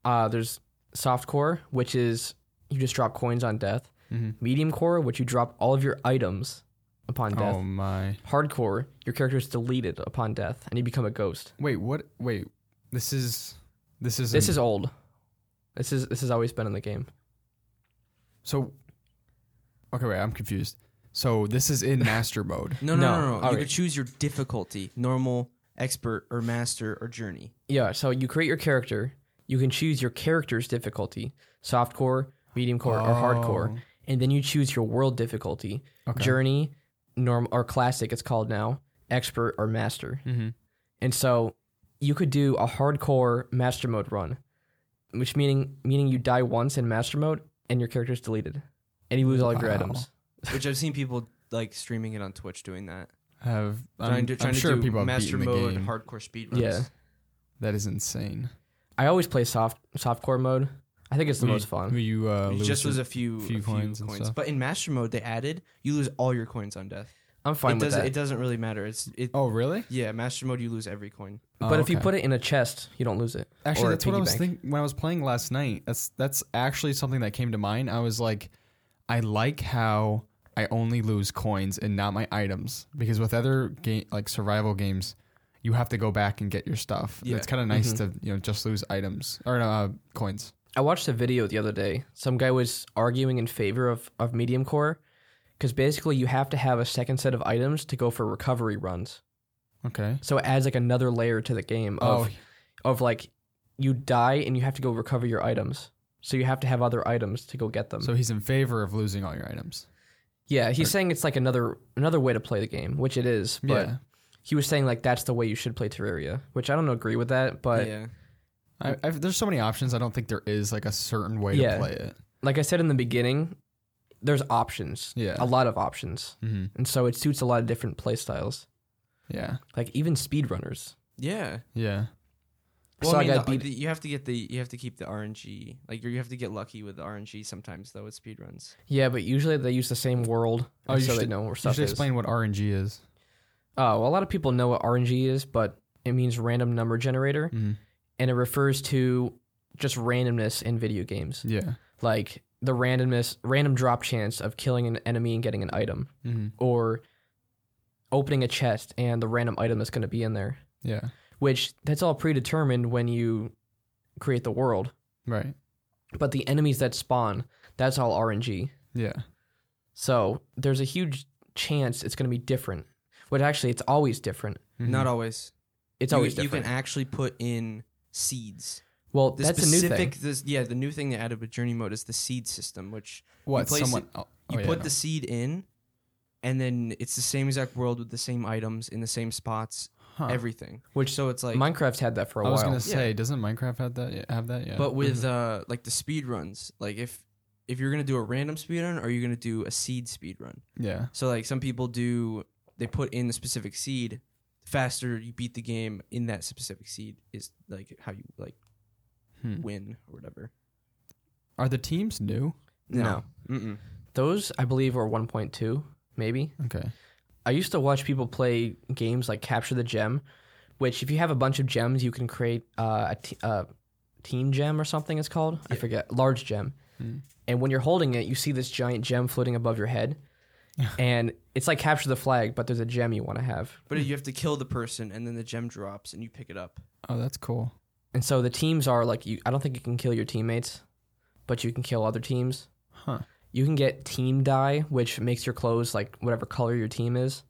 Uh, there's soft core, which is you just drop coins on death. Mm-hmm. Medium core, which you drop all of your items upon oh, death. Oh my. Hardcore, your character is deleted upon death, and you become a ghost. Wait, what? Wait. This is. This is. This is old. This is this has always been in the game. So. Okay, wait. I'm confused. So this is in <laughs> master mode. No, no, No. no, no. You Alright. could choose your difficulty: normal, expert, or master, or journey. Yeah, so you create your character. You can choose your character's difficulty, soft core, medium core, or hardcore, oh. and then you choose your world difficulty, Oh, Okay. journey, norm or classic. It's called now, expert or master. Mm-hmm. And so you could do a hardcore master mode run, which meaning meaning you die once in master mode and your character is deleted, and you lose all of your Wow. items. Which I've seen people like streaming it on Twitch doing that. Have I'm, Trying to I'm trying sure to do people have master beaten the mode, game. hardcore speed runs. Yeah. That is insane. I always play soft soft core mode. I think it's the you- most fun. You uh, You lose just your- lose a few, few a few coins coins, and stuff. but in master mode they added you lose all your coins on death. I'm fine it with doesn't. that. It doesn't really matter. It's it. Oh, really? Yeah, master mode you lose every coin. but Oh, if you put it in a chest, you don't lose it. Actually, that's what I was bank. thinking when I was playing last night. That's that's actually something that came to mind. I was like, I like how I only lose coins and not my items because with other game like survival games, you have to go back and get your stuff. Yeah. It's kind of nice Mhm. to you know just lose items or uh, coins. I watched a video the other day. Some guy was arguing in favor of, of medium core because basically you have to have a second set of items to go for recovery runs. Okay. So it adds like another layer to the game of Oh, of like you die and you have to go recover your items. So you have to have other items to go get them. so he's in favor of losing all your items. yeah, he's saying it's like another another way to play the game, which it is. But yeah. he was saying like that's the way you should play Terraria, which I don't agree with that. But yeah, I, I've, there's so many options. I don't think there is like a certain way Yeah. to play it. like I said in the beginning, there's options, Yeah. a lot of options, hmm and so it suits a lot of different play styles. Yeah. Like even speedrunners. yeah. Yeah. Well, So I I mean, got the- beat- the- you have to get the you have to keep the RNG. Like you have to get lucky with the RNG sometimes though with speedruns. Yeah, but usually they use the same world, Oh, and you so they should- know where You stuff should is. explain what RNG is. Oh, well, a lot of people know what RNG is, but it means random number generator, hmm and it refers to just randomness in video games, Yeah. like the randomness, random drop chance of killing an enemy and getting an item, hmm or opening a chest and the random item that's going to be in there. Yeah. Which that's all predetermined when you create the world, Right. but the enemies that spawn, that's all RNG. Yeah. So there's a huge chance it's going to be different. But actually, it's always different. Mhm. Not always. It's you, always different. you can actually put in seeds. well, The that's a new thing. This, yeah, the new thing they added with Journey Mode is the seed system, which what place someone. it- oh, you oh, yeah, put no. the seed in, and then it's the same exact world with the same items in the same spots, Huh. everything. Which So it's like, Minecraft's had that for a I while. I was while. gonna say, Yeah. doesn't Minecraft have that? Yeah, have that? Yeah. but with uh like the speed runs, like if if you're gonna do a random speed run, or you're gonna do a seed speed run. yeah. So like some people do, they put in the specific seed. Faster you beat the game in that specific seed is like how you like Hmm. win or whatever. Are the teams new? No. Mm-mm. Those, I believe, are 1.2, maybe. Okay. I used to watch people play games like Capture the Gem, which, if you have a bunch of gems, you can create uh, a t- uh, team gem or something it's called. I forget. Large gem. Hmm. And when you're holding it, you see this giant gem floating above your head. <laughs> and it's like Capture the Flag, but there's a gem you want to have. But you have to kill the person, and then the gem drops, and you pick it up. Oh, that's cool. And so the teams are like, you. I don't think you can kill your teammates, but you can kill other teams. Huh. You can get team dye, which makes your clothes like whatever color your team is.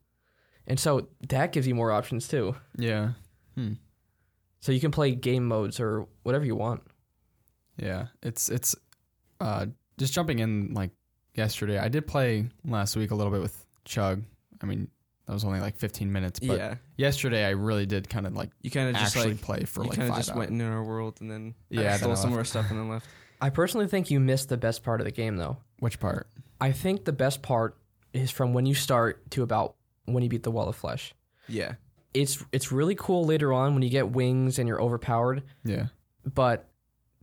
And so that gives you more options too. Yeah. Hmm. So you can play game modes or whatever you want. Yeah, it's it's uh just jumping in like yesterday. I did play last week a little bit with Chug. I mean, that was only like 15 minutes, but yeah, yesterday I really did kind of like you kind of just actually like play for you like kind of just hours. went in our world and then Yeah, stole then I some left. more stuff and then left. <laughs> I personally think you missed the best part of the game though. Which part? I think the best part is from when you start to about when you beat the wall of flesh. Yeah, It's it's really cool later on when you get wings and you're overpowered, Yeah. but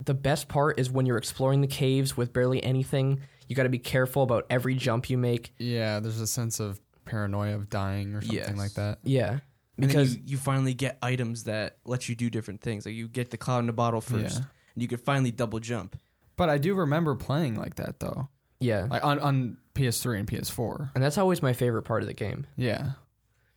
the best part is when you're exploring the caves with barely anything. You got to be careful about every jump you make. Yeah, there's a sense of paranoia of dying or something Yes. like that. Yeah. because Because you, you finally get items that let you do different things. Like you get the cloud in the bottle first, Yeah. and you can finally double jump. But I do remember playing like that though. yeah. Like on, on PS3 and PS4. And that's always my favorite part of the game Yeah.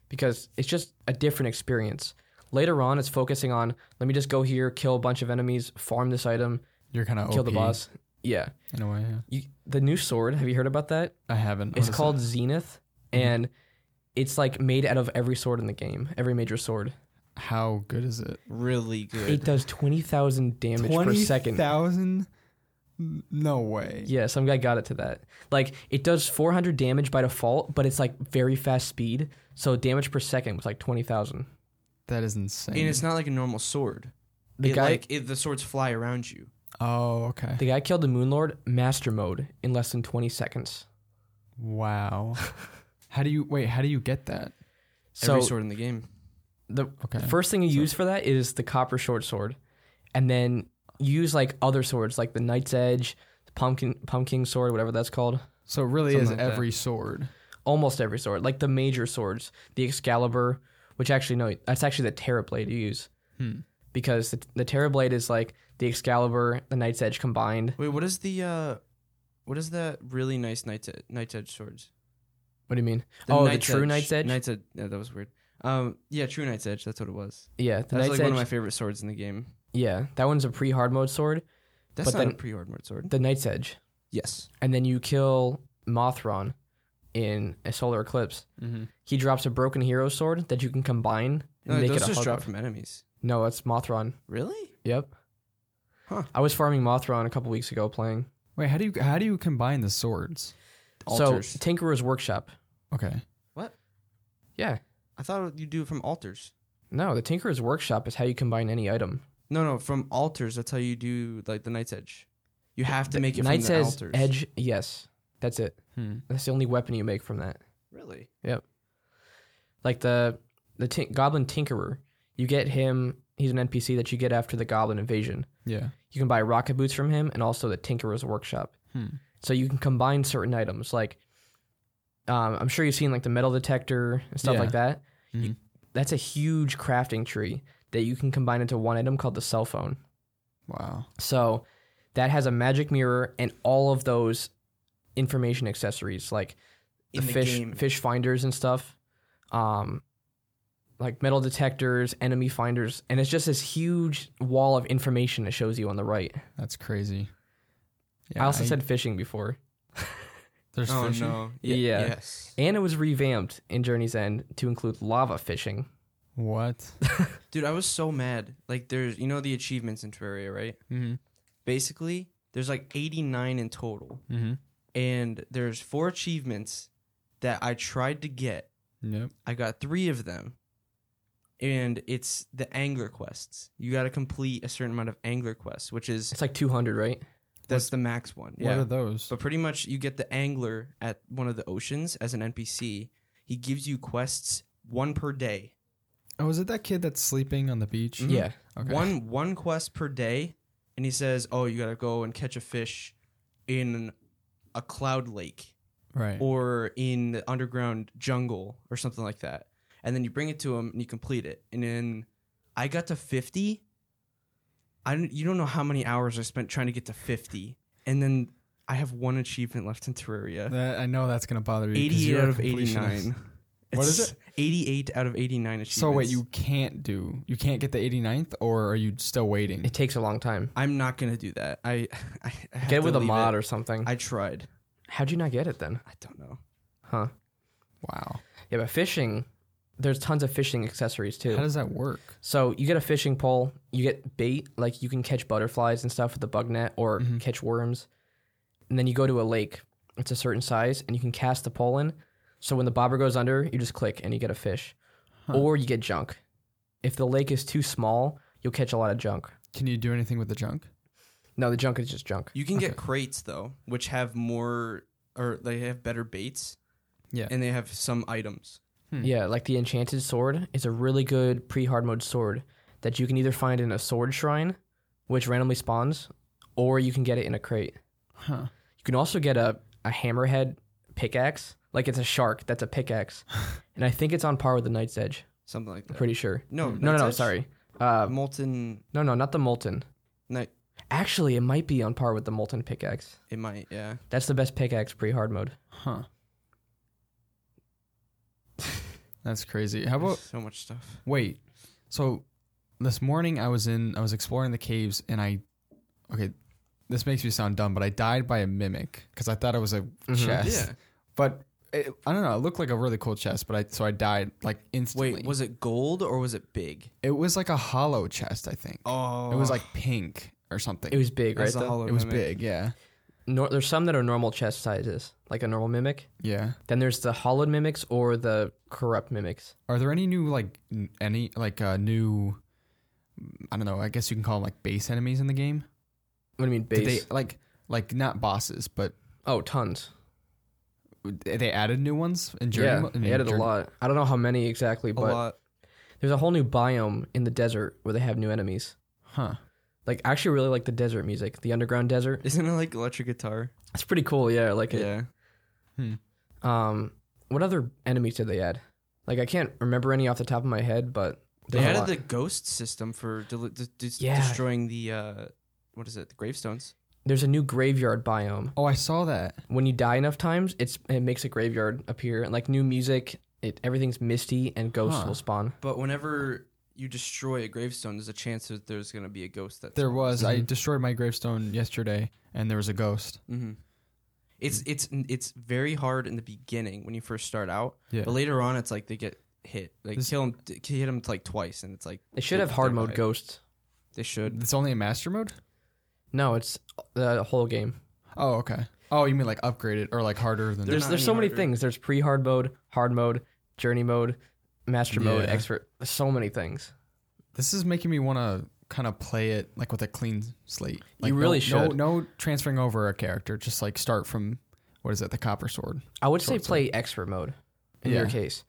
because it's just a different experience. Later on, it's focusing on let me just go here, kill a bunch of enemies, farm this item, You're kind of kill the boss. Yeah. in a way. Yeah. You, the new sword, have you heard about that? I haven't. It's What is called it? Zenith, mm-hmm. and it's like made out of every sword in the game, every major sword. How good is it? Really good. It does 20,000 damage per second. thousand. No way. Yeah, some guy got it to that. Like, it does 400 damage by default, but it's like very fast speed. So damage per second was like 20,000. That is insane. and it's not like a normal sword. The it guy, like it, the swords fly around you. Oh, okay. the guy killed the Moon Lord master mode in less than 20 seconds. Wow. <laughs> how do you wait? How do you get that? So Every sword in the game. the Okay. first thing you use for that is the copper short sword, and then you use like other swords like the Night's Edge, the pumpkin pumpkin sword, whatever that's called. So it really is Something like that. every sword. almost every sword, like the major swords, the Excalibur, which actually no, that's actually the Terra blade you use Hmm. Because the, the Terra Blade is like the Excalibur, the Night's Edge combined. Wait, what is the uh, what is that really nice night's edge, night's edge swords? What do you mean? oh, Night's the true Edge. Night's Edge. Night's Edge. Yeah, that was weird. Um, yeah, true night's edge. That's what it was. yeah, the That's Night's like Edge. one of my favorite swords in the game. yeah, that one's a pre-hard mode sword. That's But not a pre-hard mode sword. The Night's Edge, Yes. and then you kill Mothron in a solar eclipse. Mm-hmm. He drops a broken hero sword that you can combine and No, make those it a just drop from enemies. No, it's Mothron. Really? Yep. Huh. I was farming Mothron a couple weeks ago playing. Wait, how do you how do you combine the swords? Altars. So Tinkerer's Workshop. Okay. What? Yeah. I thought you do it from altars. No, the Tinkerer's Workshop is how you combine any item. No, no, from altars. That's how you do like the night's edge. You have to make it Night's from the Edge, altars. Edge, yes. That's it. Hmm. That's the only weapon you make from that. Really? Yep. Like the the tin- Goblin Tinkerer, you get him. He's an NPC that you get after the Goblin invasion. Yeah. You can buy rocket boots from him, and also the Tinkerer's Workshop. Hmm. So you can combine certain items. Like, um, I'm sure you've seen like the metal detector and stuff Yeah. like that. Mhm. That's a huge crafting tree that you can combine into one item called the cell phone. Wow. So that has a magic mirror and all of those information accessories like the, In the fish game. fish finders and stuff. Um like metal detectors, enemy finders, and it's just this huge wall of information that shows you on the right. That's crazy. Yeah, I also said fishing before. <laughs> there's oh fishing. no. Yeah. Yes. And it was revamped in Journey's End to include lava fishing. What? <laughs> Dude, I was so mad. Like, there's you know the achievements in Terraria, right? mm-hmm. Basically, there's like 89 in total, Mm-hmm. and there's four achievements that I tried to get. Yep. I got three of them, and it's the angler quests. You got to complete a certain amount of angler quests, which is It's like 200, right? that's the max one. What Yeah. are those? But pretty much, you get the angler at one of the oceans as an NPC. He gives you quests one per day. Oh, is it that kid that's sleeping on the beach? Mhm. Yeah. Okay. One one quest per day, and he says, "Oh, you gotta go and catch a fish in a cloud lake Right. or in the underground jungle or something like that." And then you bring it to him and you complete it. And then I got to fifty. I don't, you don't know how many hours I spent trying to get to fifty, and then I have one achievement left in Terraria. That, I know that's gonna bother you. 'cause 88 you're out of completionist. 89. What is It's 88 out of 89 achievements. So wait, you can't do you can't get the 89th, or are you still waiting? It takes a long time. I'm not gonna do that. I, I, <laughs> I have Get it to with a mod it. or something. I tried. How'd you not get it then? I don't know. Huh? wow. Yeah, but fishing, there's tons of fishing accessories too. How does that work? So you get a fishing pole, you get bait, like you can catch butterflies and stuff with the bug net or Mhm. catch worms. And then you go to a lake. It's a certain size and you can cast the pole in. So when the bobber goes under, you just click and you get a fish. Huh. Or you get junk. If the lake is too small, you'll catch a lot of junk. Can you do anything with the junk? No, the junk is just junk. You can get crates though, which have more or they have better baits Yeah. and they have some items. Hmm. Yeah, like the enchanted sword is a really good pre hard mode sword that you can either find in a sword shrine, which randomly spawns, or you can get it in a crate. Huh. You can also get a, a hammerhead pickaxe. Like it's a shark that's a pickaxe. <laughs> and I think it's on par with the Night's Edge. Something like that. I'm that. pretty sure. no, No, no, no, sorry. Uh, Molten no, no, not the Molten. Night Actually, it might be on par with the Molten pickaxe. it might, yeah. That's the best pickaxe pre hard mode. Huh. That's crazy. How There's about so much stuff. wait? So this morning I was in I was exploring the caves and I okay, this makes me sound dumb, but I died by a mimic because I thought it was a Mhm. chest. Yeah. But it, I don't know. It looked like a really cool chest, but I so I died like instantly. Wait, was it gold or was it big? it was like a hollow chest? I think Oh, it was like pink or something. It was big, right? That's a though? hollow It was big. Yeah. Nor- there's some that are normal chest sizes, like a normal mimic. Yeah. Then there's the hollowed mimics or the corrupt mimics. Are there any new like n- any like uh, new? I don't know. I guess you can call them like base enemies in the game. What do you mean Did base? they like like not bosses, but oh, tons. they added new ones in Journey? yeah, they added a Journey- lot. I don't know how many exactly, a but lot. there's a whole new biome in the desert where they have new enemies. Huh. Like, I actually really like the desert music, the underground desert. Isn't it like electric guitar? It's pretty cool. Yeah, I like it. Yeah. Hmm. Um, what other enemies did they add? Like, I can't remember any off the top of my head, but They there's added the ghost system for deli- d- dis- Yeah. destroying the uh, what is it? The gravestones. There's a new graveyard biome. Oh, I saw that. When you die enough times, it's it makes a graveyard appear, and like new music, it everything's misty and ghosts Huh. will spawn. But whenever you destroy a gravestone, there's a chance that there's gonna be a ghost that There was. I Mhm. destroyed my gravestone yesterday, and there was a ghost. hmm It's it's it's very hard in the beginning when you first start out, Yeah. but later on it's like they get hit. Like This- kill them, hit them like twice, and it's like They should have hard mode right. ghosts. they should. It's only in master mode. No, it's the whole game. Oh, okay. Oh, you mean like upgraded or like harder than? They're There's there's any so many things. There's pre hard mode, hard mode, journey mode, master mode, Yeah. expert. There's so many things. This is making me want to kind of play it like with a clean slate. Like You really no, should. No, transferring over a character. Just like start from what is it? The copper sword. I would say Short play expert mode in your Yeah. case.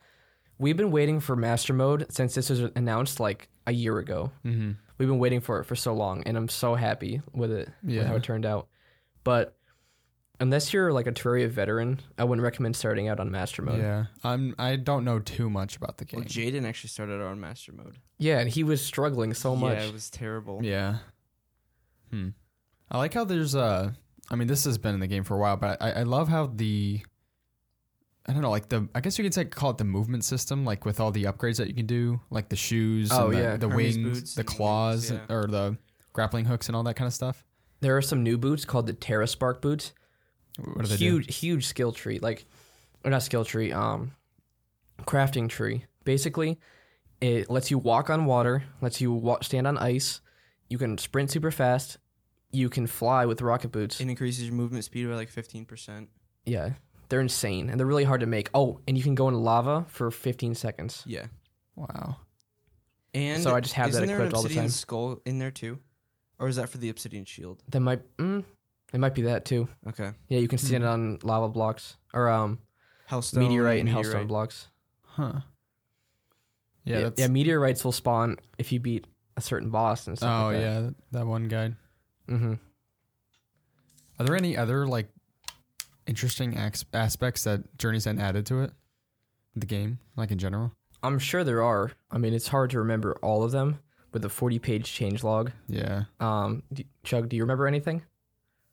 We've been waiting for master mode since this was announced like a year ago. Mm-hmm. We've been waiting for it for so long, and I'm so happy with it, with Yeah. how it turned out. But unless you're like a Terraria veteran, I wouldn't recommend starting out on master mode. Yeah. I'm. I don't know too much about the game. Well, Jaden actually started out on master mode. Yeah, and he was struggling so much. yeah, it was terrible. Yeah. Hmm. I like how there's uh I mean this has been in the game for a while, but I, I love how the I don't know, like the I guess you could say call it the movement system, like with all the upgrades that you can do, like the shoes, Oh, and the, yeah. the Hermes wings, boots the and wings, claws, yeah. or the grappling hooks and all that kind of stuff. There are some new boots called the Terra Spark boots. What do they huge, huge skill tree. Like, or not skill tree. Um, crafting tree. Basically, it lets you walk on water. Lets you wa- stand on ice. You can sprint super fast. You can fly with rocket boots. It increases your movement speed by like fifteen percent. yeah, they're insane and they're really hard to make. Oh, and you can go in lava for 15 seconds. Yeah. Wow. And So I just have that isn't there an equipped all the obsidian time. skull in there too, or is that for the obsidian shield? That might, mm, it might be that too. Okay. Yeah, you can stand Hmm. on lava blocks or um Hellstone. meteorite and hellstone blocks. Huh. Yeah, that's yeah, meteorites will spawn if you beat a certain boss and stuff. Oh like that. yeah, that, that one guy. Mm-hmm. Are there any other like interesting ex- aspects that Journey's End added to it? The game, like in general? I'm sure there are. I mean, it's hard to remember all of them with a 40 page change log. Yeah. Um, d- Chug, do you remember anything?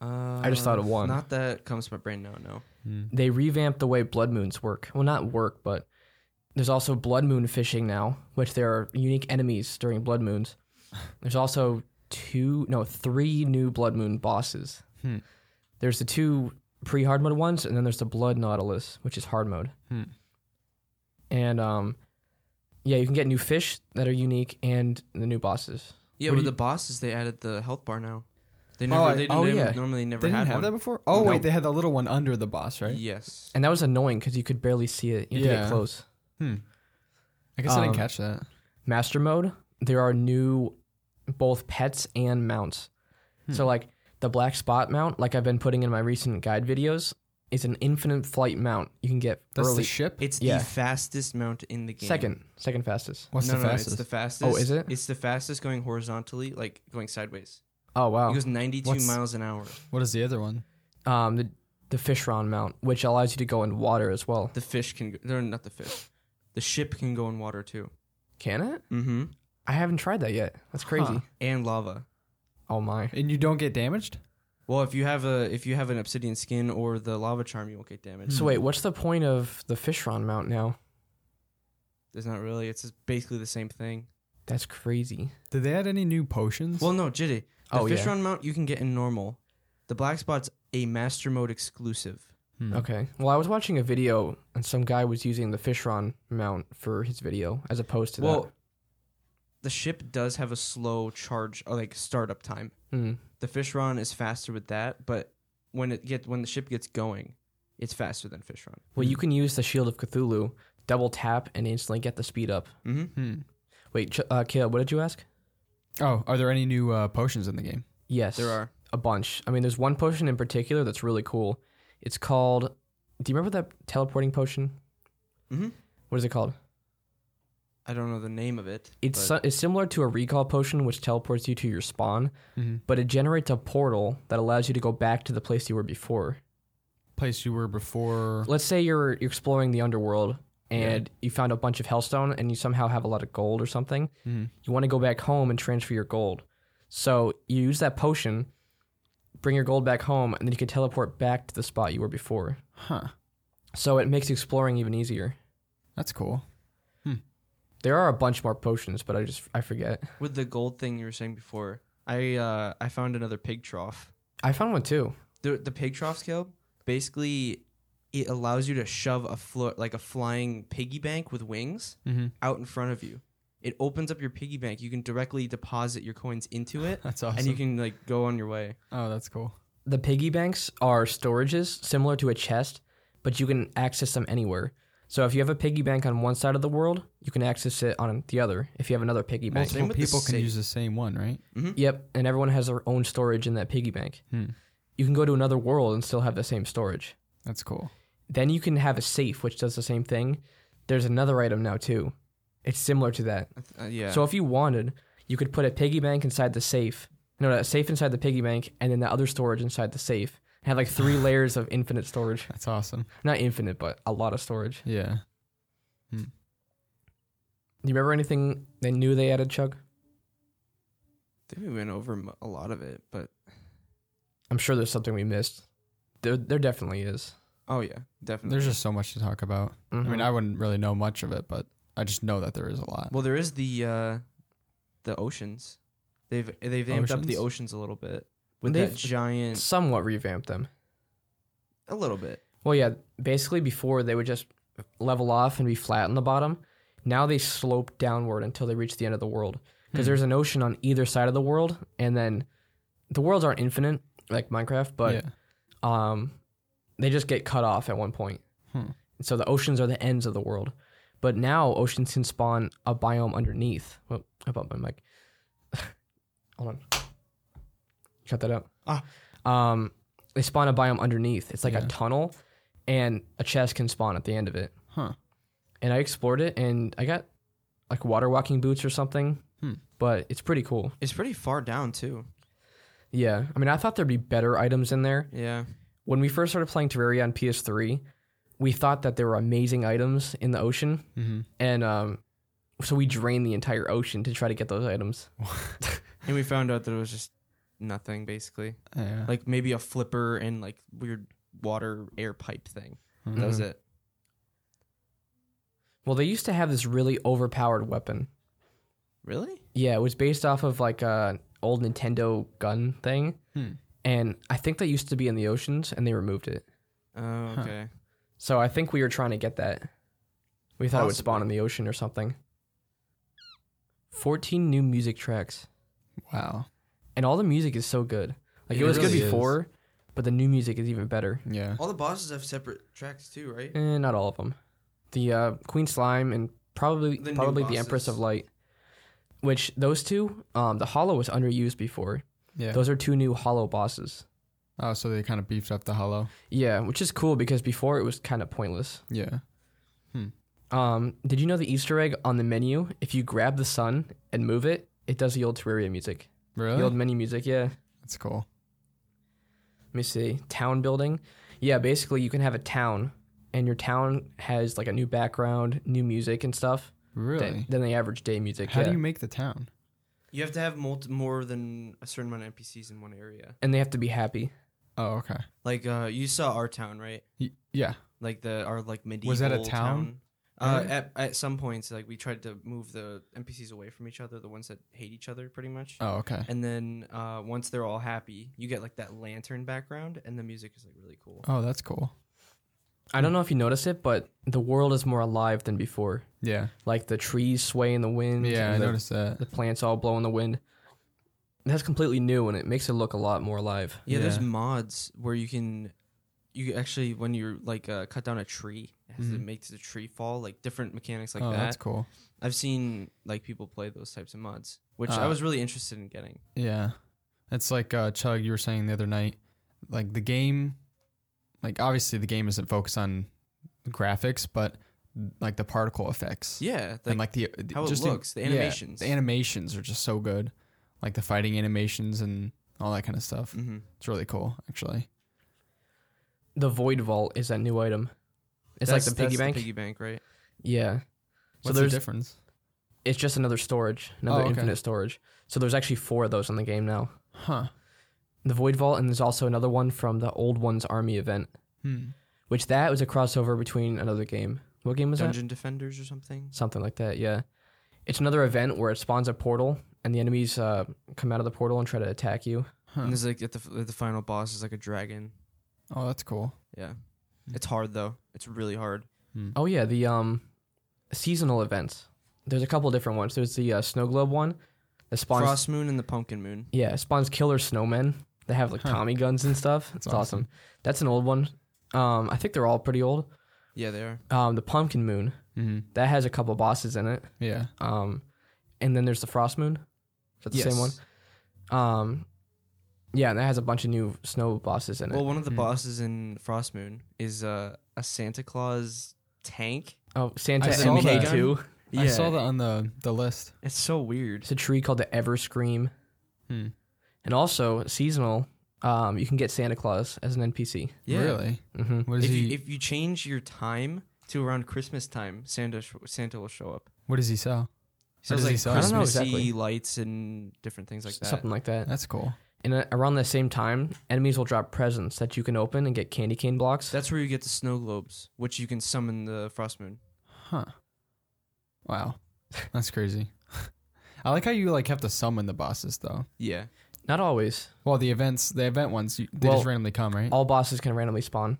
Uh, I just thought of one. Not that comes to my brain now. No. Hmm. They revamped the way blood moons work. Well, not work, but there's also blood moon fishing now, which there are unique enemies during blood moons. There's also two, no, three new blood moon bosses. Hmm. There's the two pre hard mode ones, and then there's the blood nautilus, which is hard mode. Hmm. And um, Yeah, you can get new fish that are unique and the new bosses. Yeah, What but do the bosses they added the health bar now. They Oh, never. I- they didn't oh, yeah. normally never They didn't have one. that before. Oh wait, they had the little one under the boss, right? Yes. And that was annoying because you could barely see it. You had to Yeah. get close. Hmm. I guess I didn't Um, catch that. Master mode, there are new both pets and mounts. So like the black spot mount, like I've been putting in my recent guide videos, is an infinite flight mount. You can get That's early the ship. It's Yeah. the fastest mount in the game. second, second fastest. What's no, the no, fastest? It's the fastest. Oh, is it? It's the fastest going horizontally, like going sideways. Oh It wow. goes 92 What's- miles an hour. what is the other one? Um, the the Fishron mount, which allows you to go in water as well. The fish can. go They're not the fish. The ship can go in water too. Can it? Mm-hmm. I haven't tried that yet. That's crazy. Huh. And lava. Oh my. And you don't get damaged? Well, if you have a if you have an obsidian skin or the lava charm, you won't get damaged. So wait, what's the point of the Fishron mount now? There's not really. It's just basically the same thing. That's crazy. Did they add any new potions? Well, no, Jitty. The Oh, fish yeah. run mount you can get in normal. The black spot's a master mode exclusive. Hmm. Okay. Well, I was watching a video and some guy was using the Fishron mount for his video as opposed to that. Well, the ship does have a slow charge, or like startup time. that. Hmm. The Fishron is faster with that, but when it get when the ship gets going, it's faster than Fishron. Well, you can use the Shield of Cthulhu, double tap, and instantly get the speed up. Mm-hmm. Hmm. Wait, Ch- uh, Caleb, what did you ask? Oh, are there any new uh, potions in the game? Yes, There are. a bunch. I mean, there's one potion in particular that's really cool. It's called. Do you remember that teleporting potion? Mm-hmm. What is it called? I don't know the name of it. It's but- si- it's similar to a recall potion, which teleports you to your spawn, Mm-hmm. but it generates a portal that allows you to go back to the place you were before. Place you were before. Let's say you're, you're exploring the underworld and you found a bunch of hellstone and you somehow have a lot of gold or something. Mhm. You want to go back home and transfer your gold. So you use that potion, bring your gold back home, and then you can teleport back to the spot you were before. Huh. So it makes exploring even easier. That's cool. There are a bunch more potions, but I just I forget. with the gold thing you were saying before. I uh I found another pig trough. I found one too. The the pig trough scale basically it allows you to shove a flo- like a flying piggy bank with wings Mm-hmm. out in front of you. It opens up your piggy bank. You can directly deposit your coins into it, <laughs> That's awesome. and you can like go on your way. oh, that's cool. The piggy banks are storages similar to a chest, but you can access them anywhere. So if you have a piggy bank on one side of the world, you can access it on the other. If you have another piggy bank, same Multiple people can safe. use the same one, right? yep, and everyone has their own storage in that piggy bank. Hmm. You can go to another world and still have the same storage. That's cool. Then you can have a safe, which does the same thing. There's another item now too. It's similar to that. Uh, yeah. So if you wanted, you could put a piggy bank inside the safe. No, a safe inside the piggy bank, and then the other storage inside the safe. Have like three <laughs> layers of infinite storage. That's awesome. Not infinite, but a lot of storage. Yeah. Do you remember anything they knew they added, Chug? I think we went over a lot of it, but I'm sure there's something we missed. There, there definitely is. Oh yeah, definitely. There's just so much to talk about. I mean, Mhm. I wouldn't really know much of it, but I just know that there is a lot. well, there is the uh, the oceans. They've they've amped up the Oceans? oceans a little bit with They've that giant. somewhat revamped them. A little bit. Well, yeah. Basically, before they would just level off and be flat on the bottom. Now they slope downward until they reach the end of the world. Because Hmm. there's an ocean on either side of the world, and then the worlds aren't infinite like Minecraft, but yeah. um, they just get cut off at one point. Hmm. So the oceans are the ends of the world. But now oceans can spawn a biome underneath. Well, how about my mic? <laughs> Hold on. Cut that out. Ah. Um, they spawn a biome underneath. It's like Yeah. a tunnel, and a chest can spawn at the end of it. Huh. And I explored it, and I got like water walking boots or something. Hmm. But it's pretty cool. It's pretty far down too. Yeah. I mean, I thought there'd be better items in there. Yeah. When we first started playing Terraria on PS3, we thought that there were amazing items in the ocean, Mm-hmm. and um, so we drained the entire ocean to try to get those items. <laughs> And we found out that it was just nothing basically. Yeah. Like maybe a flipper and like weird water air pipe thing. Mhm. That was Mhm. it. Well, they used to have this really overpowered weapon. Really? Yeah, it was based off of like a old Nintendo gun thing, Hmm. And I think that used to be in the oceans, and they removed it. Oh, okay. So I think we were trying to get that. We thought it would spawn in the ocean or something. 14 new music tracks. Wow. And all the music is so good. Like it, It was really good is. before, but the new music is even better. Yeah. All the bosses have separate tracks too, right? Eh, not all of them. The uh, Queen Slime and probably The new probably the Empress bosses. of Light. Which those two, um, the Hollow was underused before. Yeah. Those are two new Hollow bosses. oh, so they kind of beefed up the hollow. Yeah, which is cool because before it was kind of pointless. Yeah. Um, did you know the Easter egg on the menu? If you grab the sun and move it, it does the old Terraria music. Really? The old menu music, yeah. That's cool. Let me see. Town building. Yeah, basically you can have a town and your town has like a new background, new music and stuff Really? than, than the average day music. How yeah. do you make the town? You have to have multi- more than a certain amount of NPCs in one area. and they have to be happy. Oh, okay. Like uh, you saw our town, right? Y- yeah. Like the our like medieval. Was that a town? Uh, Really? at at some points, like we tried to move the NPCs away from each other, the ones that hate each other, pretty much. Oh, okay. And then uh, once they're all happy, you get like that lantern background, and the music is like really cool. Oh, that's cool. I don't know if you notice it, but the world is more alive than before. Yeah. Like the trees sway in the wind. Yeah, I and the, noticed that. the plants all blow in the wind. That's completely new and it makes it look a lot more alive. Yeah, there's mods where you can, you actually when you're like uh, cut down a tree, it, has to Mhm. make the tree fall, like different mechanics like oh, that. that's cool. I've seen like people play those types of mods, which I Uh, was really interested in getting. Yeah. It's like uh, Chug, you were saying the other night. Like the game, like obviously the game isn't focused on graphics, but like the particle effects. Yeah, like, and like the the- how it just the- looks, the yeah, animations. the animations are just so good. Like the fighting animations and all that kind of stuff. hmm It's really cool, actually. The Void Vault is that new item. It's like the piggy bank. The piggy bank, right? yeah. So What's the difference? it's just another storage, another Oh, okay. infinite storage. So there's actually four of those in the game now. Huh. The Void Vault and there's also another one from the Old Ones Army event, Hmm. which that was a crossover between another game. What game was that? Dungeon Defenders or something. Something like that, yeah. It's another event where it spawns a portal and the enemies uh, come out of the portal and try to attack you. Huh. And there's like at the at the final boss is like a dragon. Oh, that's cool. Yeah, it's hard though. It's really hard. Hmm. Oh yeah, the um seasonal events. There's a couple different ones. There's the uh, snow globe one that spawns Frost Moon and the Pumpkin Moon. yeah, it spawns killer snowmen. They have like Huh. Tommy guns and stuff. That's it's awesome. awesome. That's an old one. Um I think they're all pretty old. Yeah, they are. Um the pumpkin moon, hmm that has a couple bosses in it. Yeah. Um and then there's the frost moon. Is that the same one? Yes. Um yeah, and that has a bunch of new snow bosses in it. Well, one of the Hmm. bosses in Frost Moon is uh, a Santa Claus tank. oh, Santa I MK2. I saw that on the the list. It's so weird. It's a tree called the Ever Scream. Hmm. And also seasonal, um, you can get Santa Claus as an NPC. Yeah. Really? hmm What is If he? you, if you change your time to around Christmas time, Santa sh- Santa will show up. what does he sell? So What it's does he sell? I don't know Christmassy exactly. lights and different things like that. Something like that. That's cool. And uh, around the same time, enemies will drop presents that you can open and get candy cane blocks. That's where you get the snow globes, which you can summon the Frost Moon. Huh. Wow. That's crazy. <laughs> I like how you like have to summon the bosses though. Yeah. Not always. Well, the events, the event ones, you, they Well, just randomly come, right? All bosses can randomly spawn.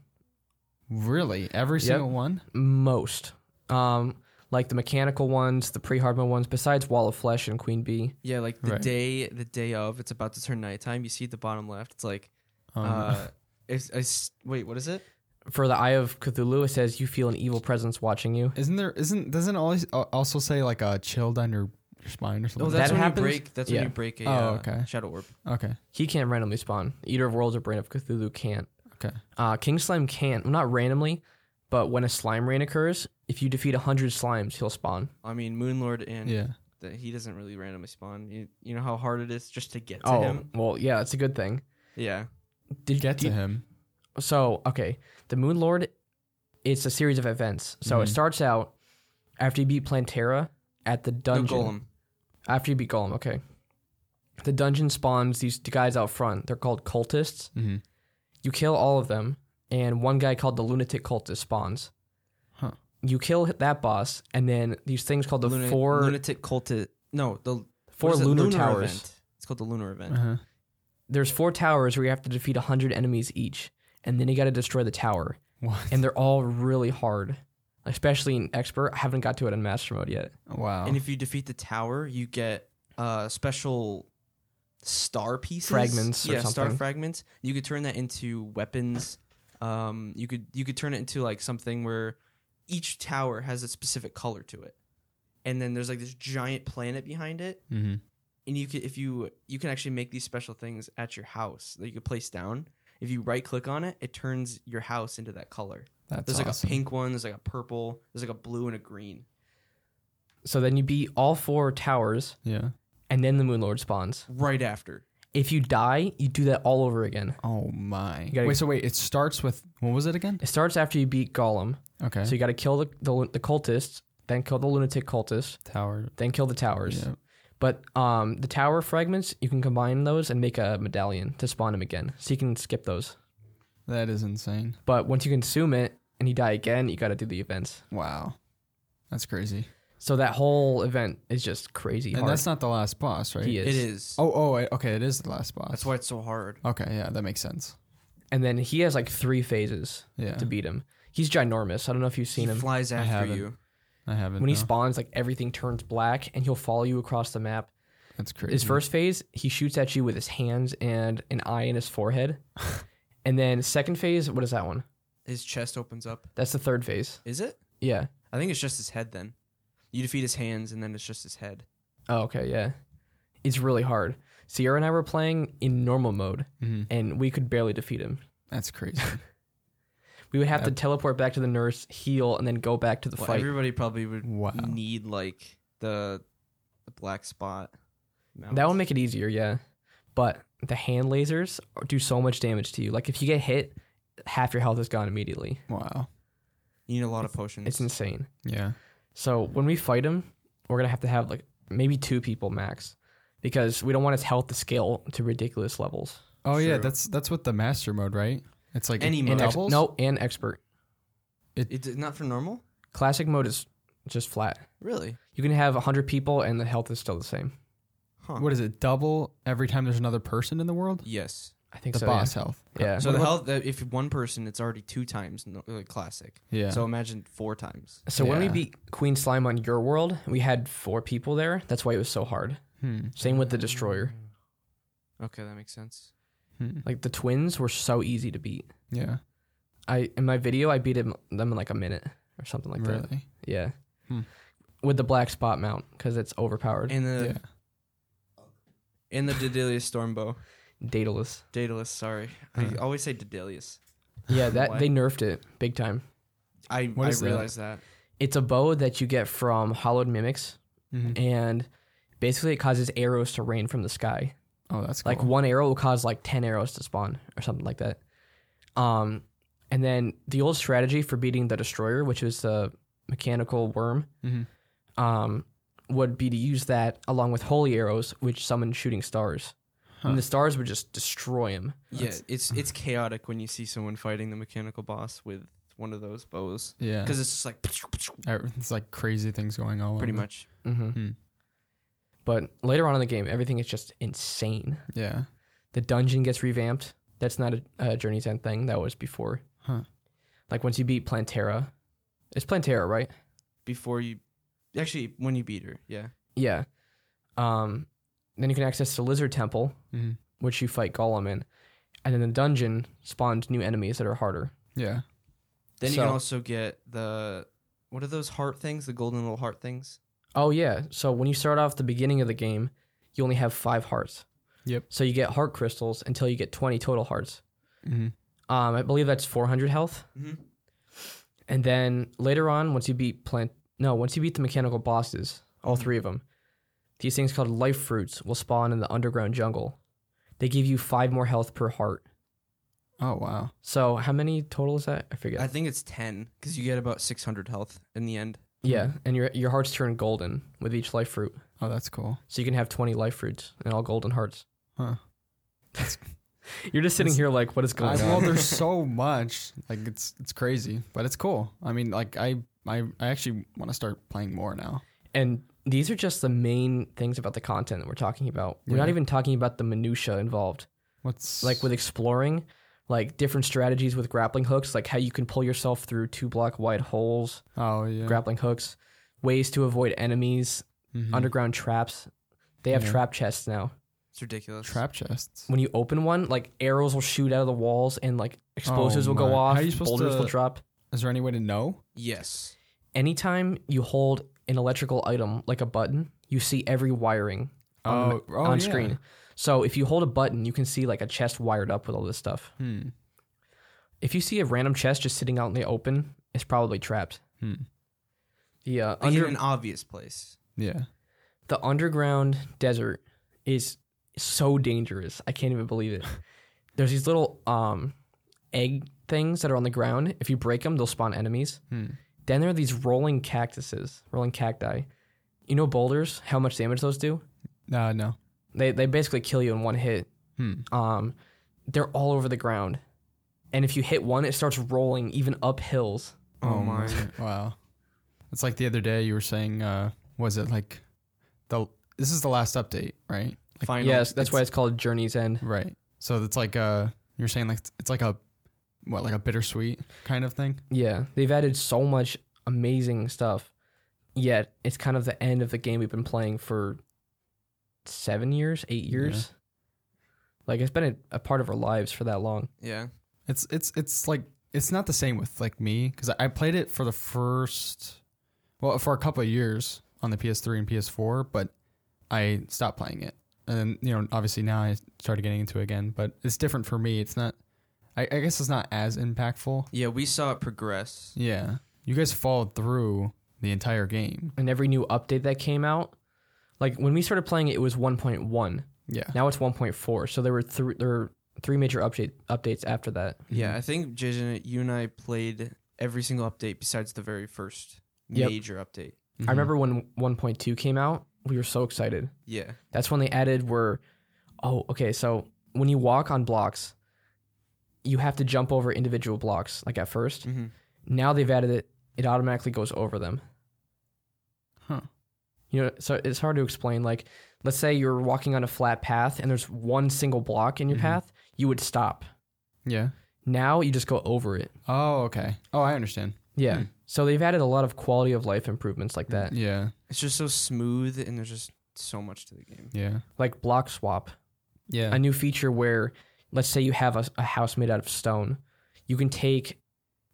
Really? Every single one? Most. Um, like the mechanical ones, the pre-hard mode ones, besides Wall of Flesh and Queen Bee. Yeah, like the Right. day the day of, it's about to turn nighttime. You see at the bottom left, it's like Um, uh <laughs> it's, it's wait, what is it? For the Eye of Cthulhu, it says you feel an evil presence watching you. isn't there? Isn't doesn't it always uh, also say like a chill down your, your spine or something. Oh, that's That when happens? you break that's Yeah. when you break a Oh, uh, okay. shadow orb. okay. He can't randomly spawn. Eater of Worlds or Brain of Cthulhu can't. Okay. Uh, King Slime can't. Not randomly, but when a slime rain occurs, if you defeat 100 slimes, he'll spawn. I mean Moonlord and Yeah. the, he doesn't really randomly spawn. You, you know how hard it is just to get to oh, him? well, yeah, that's a good thing. Yeah. Did Get to you- him. So, okay, the Moon Lord, it's a series of events. So it Mhm. starts out after you beat Plantera at the dungeon. No golem. After you beat Golem, okay. The dungeon spawns these guys out front. They're called cultists. hmm You kill all of them, and one guy called the Lunatic Cultist spawns. Huh. You kill that boss, and then these things called the Luna- four lunatic cultist. No, the four what is it? lunar, towers. Event. It's called the lunar event. Uh-huh. There's four towers where you have to defeat 100 enemies each, and then you got to destroy the tower. What? And they're all really hard. Especially in expert. I haven't got to it in master mode yet. Wow. And if you defeat the tower, you get uh special star pieces, Fragments or yeah, star fragments. You could turn that into weapons. Um, you could you could turn it into like something where each tower has a specific color to it, and then there's like this giant planet behind it. mm-hmm. And you could if you you can actually make these special things at your house that you could place down. If you right click on it, it turns your house into that color. That's There's like awesome. a pink one. There's like a purple. There's like a blue and a green. So then you beat all four towers, Yeah. and then the Moon Lord spawns. Right after. If you die, you do that all over again. Oh my. gotta- wait. So wait. It starts with what was it again? It starts after you beat Golem. Okay. So you got to kill the, the the cultists, then kill the lunatic cultists, Tower. then kill the towers. Yeah. But um, the tower fragments, you can combine those and make a medallion to spawn them again. So you can skip those. That is insane. But once you consume it and you die again, you got to do the events. Wow. That's crazy. So that whole event is just crazy And hard. that's not the last boss, right? he is. It is. Oh, oh, wait, okay. It is the last boss. That's why it's so hard. Okay, yeah, that makes sense. And then he has like three phases Yeah, to beat him. He's ginormous. I don't know if you've seen he him. flies I after haven't. you. I haven't. When he no. spawns, like everything turns black and he'll follow you across the map. That's crazy. His first phase, he shoots at you with his hands and an eye in his forehead. <laughs> and then second phase, what is that one? His chest opens up. That's the third phase. Is it? Yeah. I think it's just his head then. You defeat his hands and then it's just his head. Oh, okay, yeah. It's really hard. Sierra and I were playing in normal mode Mhm. and we could barely defeat him. That's crazy. <laughs> We would have to Yep. teleport back to the nurse, heal, and then go back to the Well, fight. everybody probably would wow. need like the the black spot. That would make it easier, yeah. But the hand lasers do so much damage to you. Like if you get hit, half your health is gone immediately. Wow. you need a lot of potions. It's insane. Yeah. So when we fight him, we're gonna have to have like maybe two people max, because we don't want his health to scale to ridiculous levels. Oh yeah, True. that's that's what the master mode, right? It's like Any it mode. Ex- doubles. no, and expert. it's not for normal. Classic mode is just flat. Really? You can have hundred people and the health is still the same. Huh. What is it? Double every time there's another person in the world. Yes. I think The so. boss health. Yeah. yeah. So What the health, uh, if one person, it's already two times no, like classic. Yeah. So imagine four times. So when we beat Queen Slime on your world, we had four people there. That's why it was so hard. Hmm. Same with the Destroyer. Okay, that makes sense. Hmm. Like the twins were so easy to beat. Yeah. I in my video I beat them in like a minute or something like that. really. Yeah. Hmm. With the black spot mount because it's overpowered. And the yeah. And the Daedalus Stormbow. Daedalus. Daedalus, sorry. I always say Daedalus. Yeah, that Why? they nerfed it big time. I What I is that? realized that. It's a bow that you get from hallowed mimics, Mhm. and basically it causes arrows to rain from the sky. Oh, that's cool. Like one arrow will cause like ten arrows to spawn or something like that. Um, and then the old strategy for beating the destroyer, which is the mechanical worm, Mhm. um, would be to use that along with holy arrows, which summon shooting stars, Huh. and the stars would just destroy him. Yeah, That's- it's it's chaotic when you see someone fighting the mechanical boss with one of those bows Yeah. because it's just like <laughs> Er, It's like crazy things going on. pretty over. much. hmm Hmm. But later on in the game, everything is just insane. Yeah. The dungeon gets revamped. That's not a, a Journey's End thing. That was before. Huh. Like once you beat Plantera, it's Plantera, right? Before you, actually, when you beat her, yeah. Yeah. Um, then you can access the Lizard Temple, hmm which you fight Golem in, and then the dungeon spawns new enemies that are harder. Yeah. Then you can also get the what are those heart things? The golden little heart things. Oh yeah. So when you start off the beginning of the game, you only have five hearts. Yep. So you get heart crystals until you get twenty total hearts. hmm Um, I believe that's four hundred health. Mm-hmm. And then later on, once you beat plant, no, once you beat the mechanical bosses, all three of them, these things called life fruits will spawn in the underground jungle. They give you five more health per heart. Oh wow. So how many total is that? I forget. I think it's ten because you get about six hundred health in the end. yeah, and your your hearts turn golden with each life fruit, Oh, that's cool. so you can have twenty life fruits and all golden hearts. Huh. <laughs> You're just sitting That's- here like, what is I, going well, on? there's <laughs> so much. Like it's it's crazy, but it's cool. I mean, like I I, I actually want to start playing more now. and these are just the main things about the content that we're talking about. We're not even talking about the minutia involved. What's Like with exploring, like different strategies with grappling hooks, like how you can pull yourself through two block wide holes, Oh yeah. grappling hooks, ways to avoid enemies, Mhm. underground traps. They have Yeah. trap chests now. It's ridiculous. trap chests. When you open one, like arrows will shoot out of the walls and like explosives Oh will go off. How are you supposed boulders will drop. Is there any way to know? Yes. Anytime you hold an electrical item like a button, you see every wiring on, the- Oh, oh, on yeah. screen. So if you hold a button, you can see like a chest wired up with all this stuff. Hmm. If you see a random chest just sitting out in the open, it's probably trapped. Hmm. The uh, Like in under an obvious place. Yeah. the underground desert is so dangerous. I can't even believe it. There's these little um egg things that are on the ground. If you break them, they'll spawn enemies. Hmm. Then there are these rolling cactuses, rolling cacti. You know boulders, how much damage those do? Uh, no. They they basically kill you in one hit. Hmm. Um, they're all over the ground, and if you hit one, it starts rolling even up hills. Oh, my. <laughs> Wow. It's like the other day you were saying. Uh, was it like the? This is the last update, right? Like, Final. yes, that's why it's- it's called Journey's End. Right. So it's like uh, you're saying like it's like a, what like a bittersweet kind of thing. Yeah, they've added so much amazing stuff. Yet it's kind of the end of the game we've been playing for seven years, eight years. Like it's been a, a part of our lives for that long. Yeah. It's it's it's like it's not the same with like me because I, I played it for the first, well, for a couple of years on the PS3 and PS4, but I stopped playing it, and you know, obviously now I started getting into it again. But it's different for me. It's not. I, I guess it's not as impactful. Yeah, we saw it progress. Yeah, you guys followed through the entire game. And every new update that came out, like when we started playing it, it was 1.1. Yeah. Now it's 1.4. So there were three there were three major update updates after that. Yeah, I think Jason, you and I played every single update besides the very first Yep. major update. I remember when 1.2 came out, we were so excited. Yeah. That's when they added were, oh, okay. So when you walk on blocks, you have to jump over individual blocks. Like at 1st Mm-hmm. now they've added it. It automatically goes over them. Huh. You know, so it's hard to explain. Like, let's say you're walking on a flat path and there's one single block in your Mhm. path, you would stop. Yeah. Now you just go over it. Oh, okay. Oh, I understand. Yeah. Hmm. So they've added a lot of quality of life improvements like that, Yeah. It's just so smooth and there's just so much to the game. Yeah. like block swap. Yeah. a new feature where let's say you have a, a house made out of stone you can take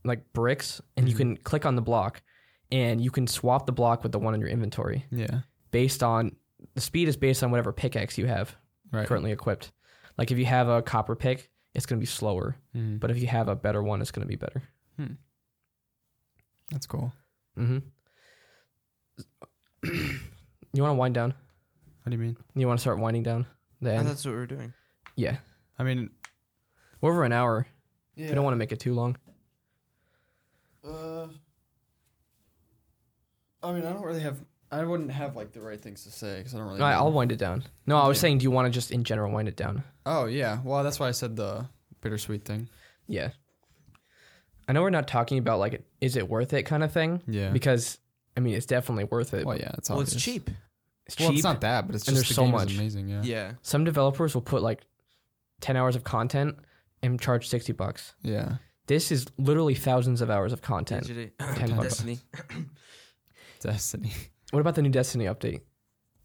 like bricks and you Mhm. can click on the block and you can swap the block with the one in your inventory yeah. based on the speed is based on whatever pickaxe you have Right. currently equipped like if you have a copper pick it's going to be slower Mhm. but if you have a better one it's going to be better That's cool. mm-hmm. <clears throat> you want to wind down What do you mean? you want to start winding down the I thought that's what we were doing. yeah I mean, we're over an hour yeah. we don't want to make it too long Uh, I mean, I don't really have. I wouldn't have like the right things to say because I don't really. All right, know. I'll wind it down. No, I was Yeah. saying, do you want to just in general wind it down? Oh yeah, well that's why I said the bittersweet thing. Yeah. I know we're not talking about like, is it worth it kind of thing Yeah. because I mean it's definitely worth it. well, yeah, it's Well, obvious. it's cheap. It's Well, cheap. it's not that, but it's and just there's the so game is much. amazing. Yeah. Yeah. Some developers will put like ten hours of content and charge sixty bucks. Yeah. This is literally thousands of hours of content. Destiny. Ten <coughs> bucks. Destiny. <coughs> Destiny. What about the new Destiny update?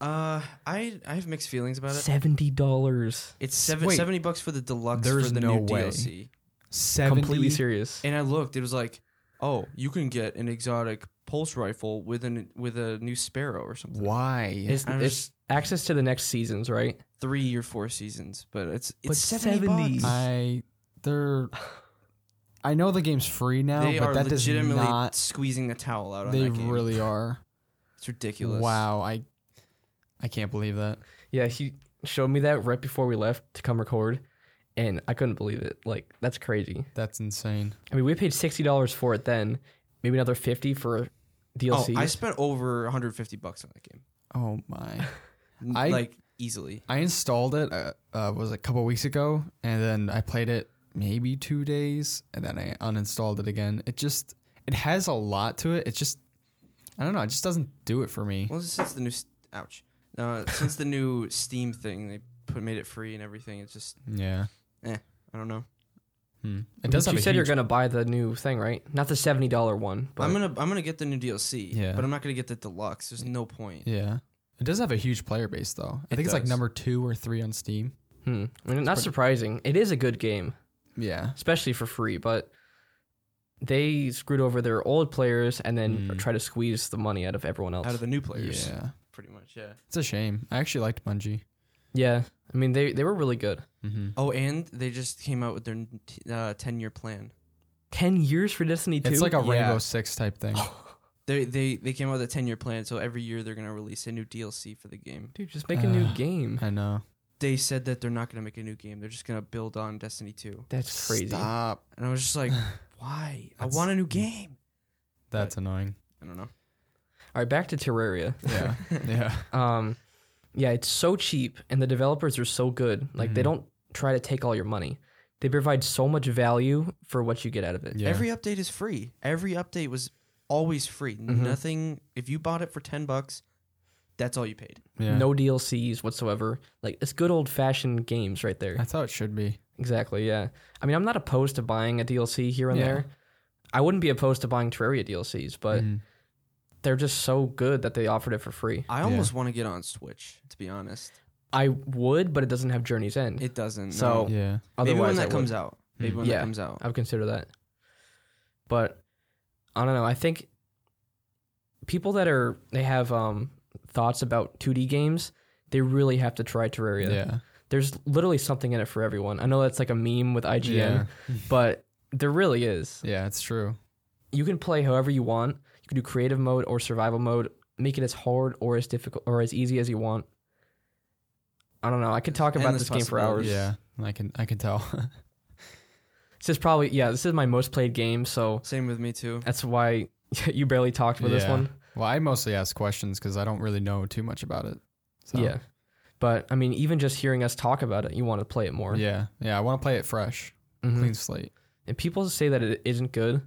Uh, I I have mixed feelings about it. Seventy dollars. It's seven, Wait. 70 bucks for the deluxe There's for the no new way. DLC. Seventy. Completely serious. And I looked, it was like, oh, you can get an exotic pulse rifle with an with a new sparrow or something. Why? It's, I'm it's access to the next seasons, right? Three or four seasons, but it's But it's 70 70. bucks. I they're. I know the game's free now, they but are that does legitimately not. squeezing the towel out on They that game. really <laughs> are. it's ridiculous. Wow. I. I can't believe that. Yeah, he showed me that right before we left to come record, and I couldn't believe it. Like that's crazy. That's insane. I mean, we paid sixty dollars for it then, maybe another fifty for Oh, I spent over 150 bucks on that game. Oh my. <laughs> I like easily. I installed it. Uh, uh, was a couple weeks ago, and then I played it maybe two days, and then I uninstalled it again. It just it has a lot to it. It just I don't know. It just doesn't do it for me. Well, since the new s- ouch, uh, since the new Steam thing, they put made it free and everything. It's just Yeah. Eh, I don't know. Hmm. It does have you a said you're gonna buy the new thing, right? Not the seventy dollar one. But I'm gonna I'm gonna get the new DLC. Yeah. But I'm not gonna get the deluxe. There's no point. Yeah. It does have a huge player base though. I It think it's like number two or three on Steam. hmm. I mean, not surprising. It is a good game, Yeah. especially for free. But they screwed over their old players and then Mm. try to squeeze the money out of everyone else. Out of the new players. Yeah. Pretty much, yeah. It's a shame. I actually liked Bungie. yeah, I mean they they were really good. Mm-hmm. Oh, and they just came out with their uh, 10 year plan. Ten years for Destiny Two. It's like a Yeah. Rainbow Six type thing. <laughs> They they they came out with a 10 year plan, so every year they're gonna release a new DLC for the game. dude, just make a new Uh, game. I know. They said that they're not gonna make a new game. They're just gonna build on Destiny 2. That's crazy. Stop. And I was just like, <sighs> why? I want a new game. That's annoying. I don't know. All right, back to Terraria. Yeah. <laughs> yeah. Um, yeah, it's so cheap, and the developers are so good. Like they Mhm. don't try to take all your money. They provide so much value for what you get out of it. Yeah. Every update is free. Every update was always free. Mhm. Nothing. If you bought it for 10 bucks, that's all you paid. yeah. No DLCs whatsoever. Like it's good old fashioned games right there. That's how it should be. Exactly. Yeah. I mean, I'm not opposed to buying a DLC here and Yeah. there. I wouldn't be opposed to buying Terraria DLCs, but Mhm. They're just so good that they offered it for free. I Yeah. almost want to get on Switch, to be honest. I would, but it doesn't have Journey's End. It doesn't. So- no. yeah. maybe Otherwise, when I that would. comes out. Maybe Mm. when Yeah. that comes out. I would consider that. But I don't know. I think people that are they have um thoughts about 2D games, they really have to try Terraria. Yeah. There's literally something in it for everyone. I know that's like a meme with IGN, Yeah. but there really is. Yeah, it's true. You can play however you want. You can do creative mode or survival mode. Make it as hard or as difficult or as easy as you want. I don't know. I could talk about Endless this game for hours. Yeah. I can I can tell. <laughs> This is probably yeah. This is my most played game, so Same with me too. that's why <laughs> you barely talked with this one. well, I mostly ask questions because I don't really know too much about it. So, Yeah. But I mean, even just hearing us talk about it, you want to play it more. Yeah. Yeah. I want to play it fresh, Mhm. clean slate. And people say that it isn't good.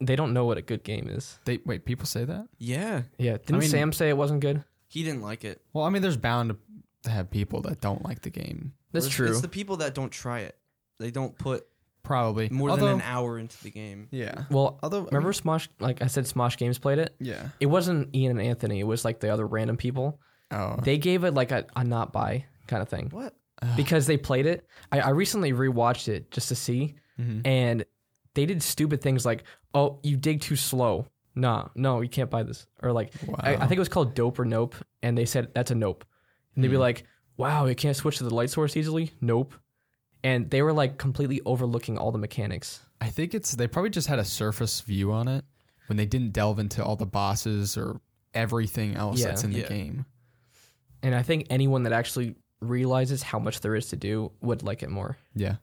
They don't know what a good game is. They wait. People say that. Yeah. Yeah. Didn't mean- Sam say it wasn't good? He didn't like it. Well, I mean, there's bound to have people that don't like the game. That's It's- true. It's the people that don't try it. They don't put Probably more Although, than an hour into the game. Yeah. well, Although remember Smosh? Like I said, Smosh Games played it. Yeah. It wasn't Ian and Anthony. It was like the other random people. Oh. They gave it like a, a not buy kind of thing What? because they played it. I, I recently rewatched it just to see, Mhm. and they did stupid things like, "Oh, you dig too slow." Nah, no, you can't buy this. Or like, Wow. I, I think it was called Dope or Nope, and they said that's a Nope, and they'd be Hmm. like, "Wow, you can't switch to the light source easily." Nope, and they were like completely overlooking all the mechanics. I think it's they probably just had a surface view on it when they didn't delve into all the bosses or everything else Yeah. that's in the Yeah. game. And I think anyone that actually realizes how much there is to do would like it more. Yeah.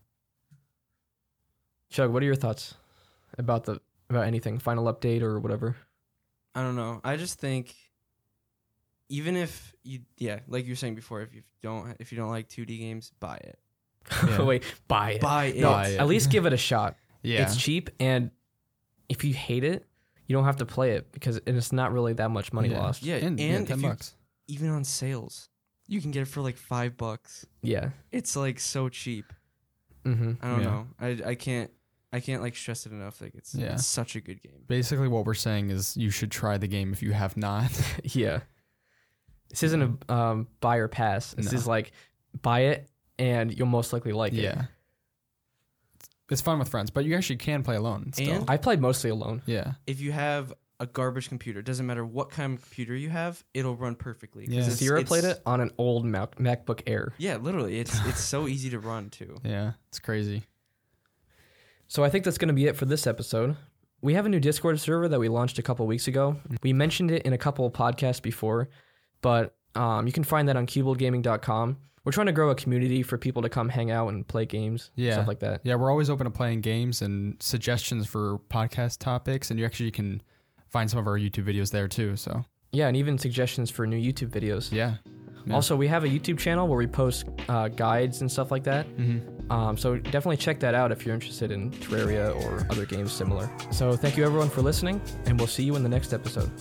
Chug, what are your thoughts about the about anything? Final update or whatever? I don't know. I just think even if you yeah, like you were saying before, if you don't if you don't like 2D games, buy it. <laughs> Yeah. Wait, buy it. Buy it. no, Buy it. at least give it a shot. Yeah. It's cheap, and if you hate it, you don't have to play it because it's not really that much money Yeah. lost. Yeah, and, and, yeah, ten if you, bucks. even on sales, you can get it for like five bucks. Yeah. It's like so cheap. Mm-hmm. I don't Yeah. know. I I can't I can't like stress it enough. Like it's Yeah. it's such a good game. Basically, what we're saying is you should try the game if you have not. <laughs> <laughs> yeah. This isn't a um, buy or pass. This No. is like buy it and you'll most likely like it. yeah. It's fun with friends, but you actually can play alone. Still. And- I played mostly alone. yeah. If you have a garbage computer, it doesn't matter what kind of computer you have, it'll run perfectly. 'cause Yeah. it's- Zero it's- played it on an old Mac- MacBook Air. Yeah, literally, it's it's so easy to run too. Yeah. It's crazy. So I think that's going to be it for this episode. We have a new Discord server that we launched a couple weeks ago. We mentioned it in a couple of podcasts before, but um, you can find that on cuboldgaming.com. We're trying to grow a community for people to come hang out and play games, Yeah. stuff like that. Yeah, we're always open to playing games and suggestions for podcast topics, and you actually can find some of our YouTube videos there too. So Yeah, and even suggestions for new YouTube videos. yeah. Yeah. Also, we have a YouTube channel where we post uh, guides and stuff like that. Mm-hmm. Um, so definitely check that out if you're interested in Terraria or other games similar. So thank you everyone for listening, and we'll see you in the next episode.